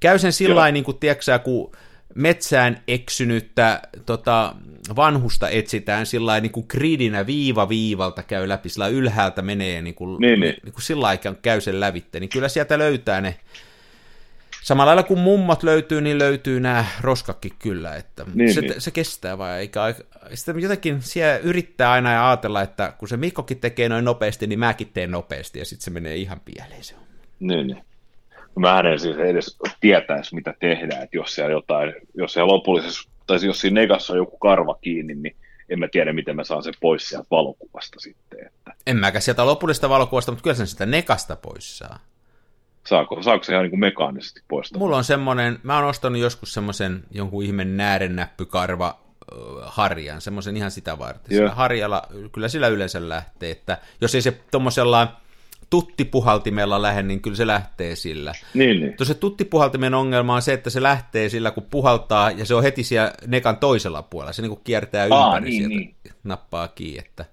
Käy sen sillä niin kuin, tiedätkö, kun metsään eksynyttä tota, vanhusta etsitään sillä niin kuin gridinä viiva viivalta käy läpi, sillä ylhäältä menee niin kuin, niin, niin. Niin kuin sillä käy sen lävitte, niin kyllä sieltä löytää ne Samalla lailla kun mummat löytyy, niin löytyy nämä roskakki kyllä, että niin, se, niin. se kestää vai eikä sitten jotenkin siellä yrittää aina ja ajatella, että kun se Mikkokin tekee noin nopeasti, niin mäkin teen nopeasti ja sitten se menee ihan pieleen se on. Niin, niin. Mä en siis edes tietäisi, mitä tehdään, että jos siellä jotain, jos siellä lopullisessa, tai jos siinä negassa on joku karva kiinni, niin en mä tiedä, miten mä saan sen pois sieltä valokuvasta sitten. Että... En mäkään sieltä lopullista valokuvasta, mutta kyllä sen sitä negasta pois saa. Saako, saako se ihan niin kuin mekaanisesti poistaa? Mulla on semmoinen, mä oon ostanut joskus semmoisen jonkun ihmen näärennäppykarva harjan, semmoisen ihan sitä varten. Sillä harjalla, kyllä sillä yleensä lähtee, että jos ei se tuommoisella tuttipuhaltimella lähde, niin kyllä se lähtee sillä. Niin, niin. se tuttipuhaltimen ongelma on se, että se lähtee sillä, kun puhaltaa, ja se on heti siellä nekan toisella puolella. Se niin kuin kiertää ympäri Aa, niin, sieltä, niin. nappaa kiinni, että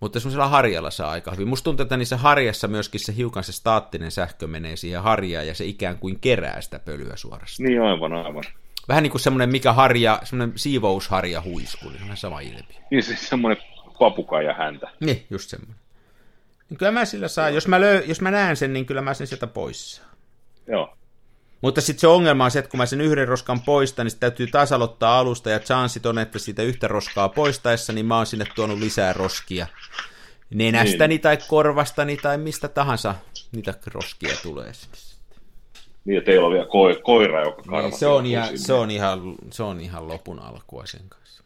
mutta semmoisella harjalla saa aika hyvin. Musta tuntuu, että niissä harjassa myöskin se hiukan se staattinen sähkö menee siihen harjaan ja se ikään kuin kerää sitä pölyä suorastaan. Niin aivan, aivan. Vähän niin kuin semmoinen mikä harja, semmoinen siivousharja huisku, niin sama ilmiö. Niin siis semmoinen papukaija häntä. Niin, just semmoinen. Niin kyllä mä sillä saa, jos mä, löy, jos mä näen sen, niin kyllä mä sen sieltä pois saan. Joo. Mutta sitten se ongelma on se, että kun mä sen yhden roskan poistan, niin täytyy taas aloittaa alusta, ja chanssit on, että siitä yhtä roskaa poistaessa, niin mä oon sinne tuonut lisää roskia. Nenästäni niin. tai korvastani tai mistä tahansa niitä roskia tulee sinne. Niin, että teillä on vielä ko- koira, joka karvaa. Niin, se, on ihan, se, on ihan, se on ihan lopun alkua sen kanssa.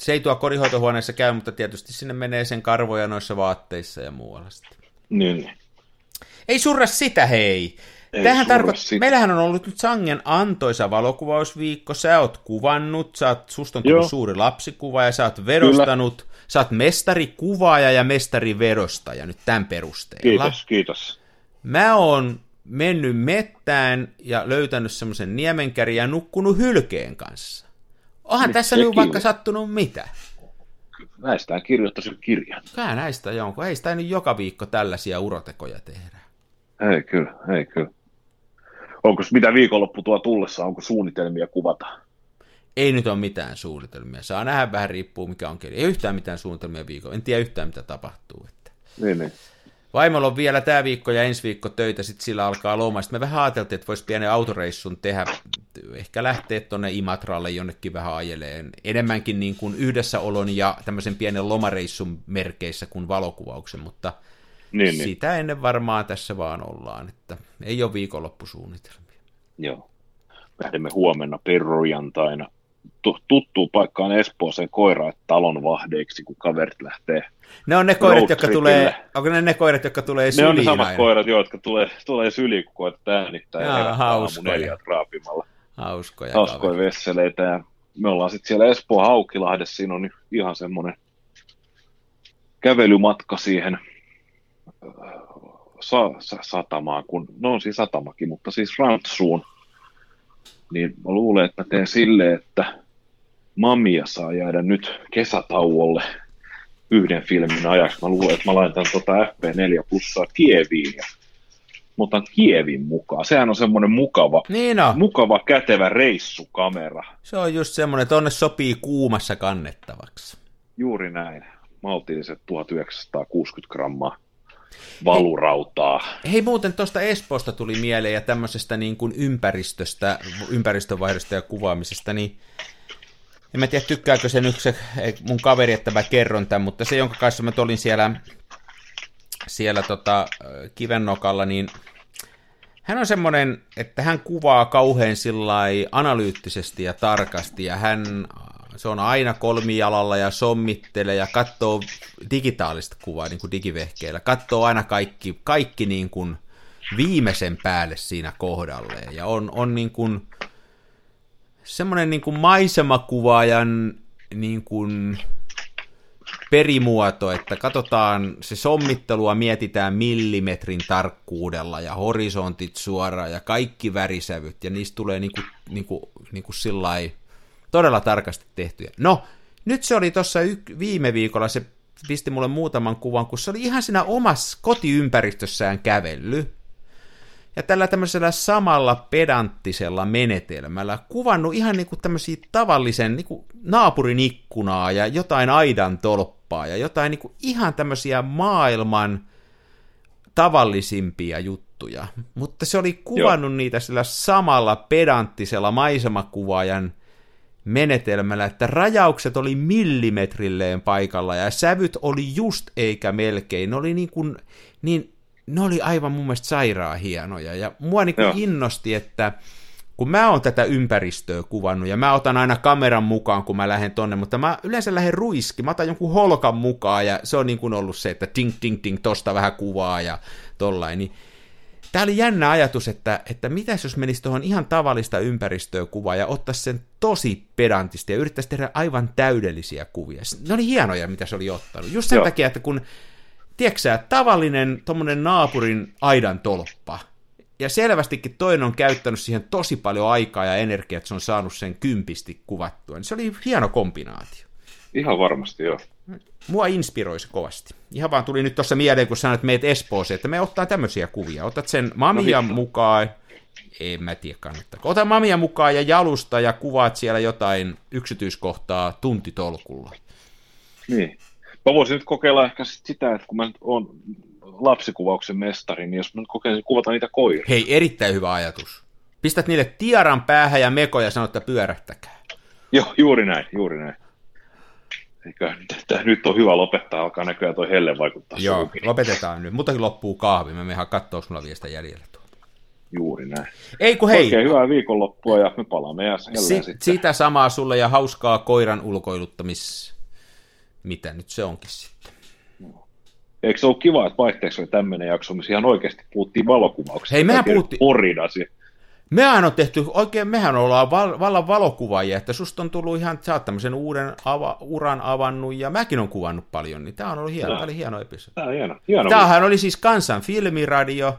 Se ei tuo korihoitohuoneessa käy, mutta tietysti sinne menee sen karvoja noissa vaatteissa ja muualla sitten. Niin. Ei surra sitä, hei. Tähän tarkoittaa, meillähän on ollut nyt sangen antoisa valokuvausviikko, sä oot kuvannut, sä oot, susta on tullut suuri lapsikuva ja sä oot verostanut, Kyllä. sä oot mestarikuvaaja ja mestariverostaja nyt tämän perusteella. Kiitos, kiitos. Mä oon mennyt mettään ja löytänyt semmoisen niemenkäri ja nukkunut hylkeen kanssa. Onhan nyt tässä nyt vaikka sattunut mitä. Näistä kirjoittaisin kirjan. Kää näistä jonkun. Ei sitä nyt joka viikko tällaisia urotekoja tehdä. Ei kyllä, ei kyllä. Onko mitä viikonloppu tuo tullessa, onko suunnitelmia kuvata? Ei nyt ole mitään suunnitelmia. Saa nähdä vähän riippuu mikä on keli. Ei yhtään mitään suunnitelmia viikolla. En tiedä yhtään mitä tapahtuu. Että. Niin, niin. Vaimolla on vielä tämä viikko ja ensi viikko töitä, sitten sillä alkaa loma. Sitten me vähän ajateltiin, että voisi pienen autoreissun tehdä, ehkä lähteä tuonne Imatralle jonnekin vähän ajeleen. Enemmänkin niin kuin yhdessäolon ja tämmöisen pienen lomareissun merkeissä kuin valokuvauksen, mutta niin, niin. sitä ennen varmaan tässä vaan ollaan, että ei ole viikonloppusuunnitelmia. Joo. Lähdemme huomenna perjantaina tuttuun paikkaan Espooseen koira talon vahdeiksi, kun kaverit lähtee Ne on ne koirat, jotka tulee, onko ne ne koirat, jotka tulee syliin Ne on ne samat aina? koirat, jotka tulee, tulee syliin, kun koetat äänittää Jaa, ja hauskoja. raapimalla. Hauskoja, hauskoja vesseleitä. Ja me ollaan sitten siellä Espoon Haukilahdessa, siinä on ihan semmoinen kävelymatka siihen sa, sa, satamaan, kun, no on siis satamakin, mutta siis Rantsuun, niin mä luulen, että mä teen silleen, että Mamia saa jäädä nyt kesätauolle yhden filmin ajaksi. Mä luulen, että mä laitan tota FP4 plussaa Kieviin ja mutta Kievin mukaan. Sehän on semmoinen mukava, Niin on. mukava kätevä reissukamera. Se on just semmoinen, että onne sopii kuumassa kannettavaksi. Juuri näin. Maltilliset 1960 grammaa valurautaa. Hei muuten tuosta Espoosta tuli mieleen ja tämmöisestä niin kuin ympäristöstä, ympäristövaihdosta ja kuvaamisesta, niin en mä tiedä tykkääkö se nyt se mun kaveri, että mä kerron tämän, mutta se jonka kanssa mä olin siellä, siellä tota, kivennokalla, niin hän on semmoinen, että hän kuvaa kauhean sillai analyyttisesti ja tarkasti ja hän se on aina kolmijalalla ja sommittelee ja katsoo digitaalista kuvaa niin kuin digivehkeillä. Katsoo aina kaikki, kaikki niin kuin viimeisen päälle siinä kohdalleen. Ja on, on niin kuin semmoinen niin kuin maisemakuvaajan niin kuin perimuoto, että katsotaan, se sommittelua mietitään millimetrin tarkkuudella ja horisontit suoraan ja kaikki värisävyt ja niistä tulee niin kuin, niin kuin, niin kuin sillai, todella tarkasti tehtyjä. No, nyt se oli tuossa viime viikolla, se pisti mulle muutaman kuvan, kun se oli ihan siinä omassa kotiympäristössään kävelly. Ja tällä tämmöisellä samalla pedanttisella menetelmällä kuvannut ihan niin kuin tämmöisiä tavallisen niin kuin naapurin ikkunaa ja jotain aidan tolppaa ja jotain niin kuin ihan tämmöisiä maailman tavallisimpia juttuja. Mutta se oli kuvannut Joo. niitä sillä samalla pedanttisella maisemakuvaajan menetelmällä, että rajaukset oli millimetrilleen paikalla ja sävyt oli just eikä melkein. Ne oli niin kuin, niin, ne oli aivan mun mielestä sairaan hienoja. Ja mua niin kuin innosti, että kun mä oon tätä ympäristöä kuvannut, ja mä otan aina kameran mukaan, kun mä lähden tonne, mutta mä yleensä lähden ruiski, mä otan jonkun holkan mukaan, ja se on niin kuin ollut se, että ting ting ting, tosta vähän kuvaa ja tollain, niin Tämä oli jännä ajatus, että, että mitä jos menisi tuohon ihan tavallista ympäristöä kuvaa ja ottaisi sen tosi pedantisti ja yrittäisi tehdä aivan täydellisiä kuvia. Ne oli hienoja, mitä se oli ottanut. Just sen Joo. takia, että kun, tiedätkö tavallinen tuommoinen naapurin aidan tolppa, ja selvästikin toinen on käyttänyt siihen tosi paljon aikaa ja energiaa, että se on saanut sen kympisti kuvattua. Niin se oli hieno kombinaatio. Ihan varmasti, joo. Mua inspiroi se kovasti. Ihan vaan tuli nyt tuossa mieleen, kun sanoit, että meet Espooseen, että me ottaa tämmöisiä kuvia. Otat sen mamia no, mukaan, en mä tiedä kannattaako. Ota mamia mukaan ja jalusta ja kuvaat siellä jotain yksityiskohtaa tuntitolkulla. Niin. Mä voisin nyt kokeilla ehkä sitä, että kun mä nyt oon lapsikuvauksen mestari, niin jos mä nyt kokeilisin kuvata niitä koiria. Hei, erittäin hyvä ajatus. Pistät niille tiaran päähän ja mekoja ja sanot, että pyörähtäkää. Joo, juuri näin, juuri näin. Eikö, nyt on hyvä lopettaa, alkaa näköjään toi helle vaikuttaa Joo, suukin. lopetetaan nyt. Muutakin loppuu kahvi, me mehän kattoo sulla vielä sitä jäljellä tuolta. Juuri näin. Ei kun hei. Oikein hyvää viikonloppua ja me palaamme jälleen si- sitten. Sitä samaa sulle ja hauskaa koiran ulkoiluttamis... Mitä nyt se onkin sitten? Eikö se ole kiva, että vaihteeksi oli tämmöinen jakso, missä ihan oikeasti puhuttiin valokuvauksesta? Hei, mehän puhuttiin... Poridasi. Mehän on tehty, oikein mehän ollaan val, vallan valokuvaajia, että susta on tullut ihan, sä oot tämmöisen uuden ava, uran avannut ja mäkin on kuvannut paljon, niin tää on ollut hieno, tää oli hieno episodi. Tää on hieno. hieno Tämähän oli siis Kansan filmiradio,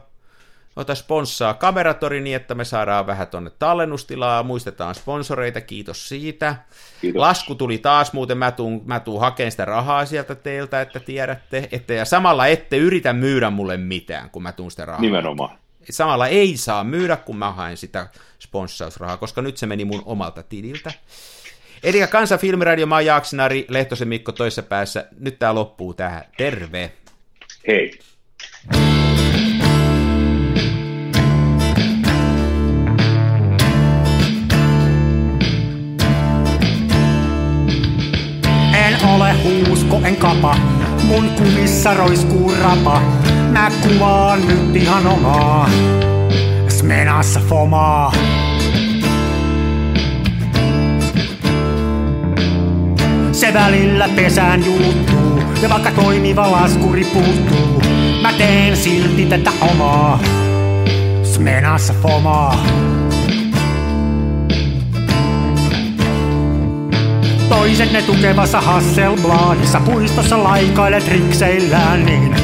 ota sponssaa kameratori niin, että me saadaan vähän tonne tallennustilaa, muistetaan sponsoreita, kiitos siitä. Kiitos. Lasku tuli taas, muuten mä tuun, mä tuun hakemaan sitä rahaa sieltä teiltä, että tiedätte, että, ja samalla ette yritä myydä mulle mitään, kun mä tuun sitä rahaa. Nimenomaan samalla ei saa myydä, kun mä haen sitä sponssausrahaa, koska nyt se meni mun omalta tililtä. Eli Kansan Filmiradio, mä oon Jaaksinari, Lehtosen Mikko toisessa päässä. Nyt tää loppuu tähän. Terve! Hei! En ole huusko, en kapa, mun kumissa roiskuu rapa. Mä kuvaan nyt ihan omaa. Smenassa fomaa. Se välillä pesään juuttuu Ja vaikka toimiva laskuri puuttuu Mä teen silti tätä omaa. Smenassa fomaa. Toiset ne tukevassa Hasselbladissa puistossa laikailet rikseillään niin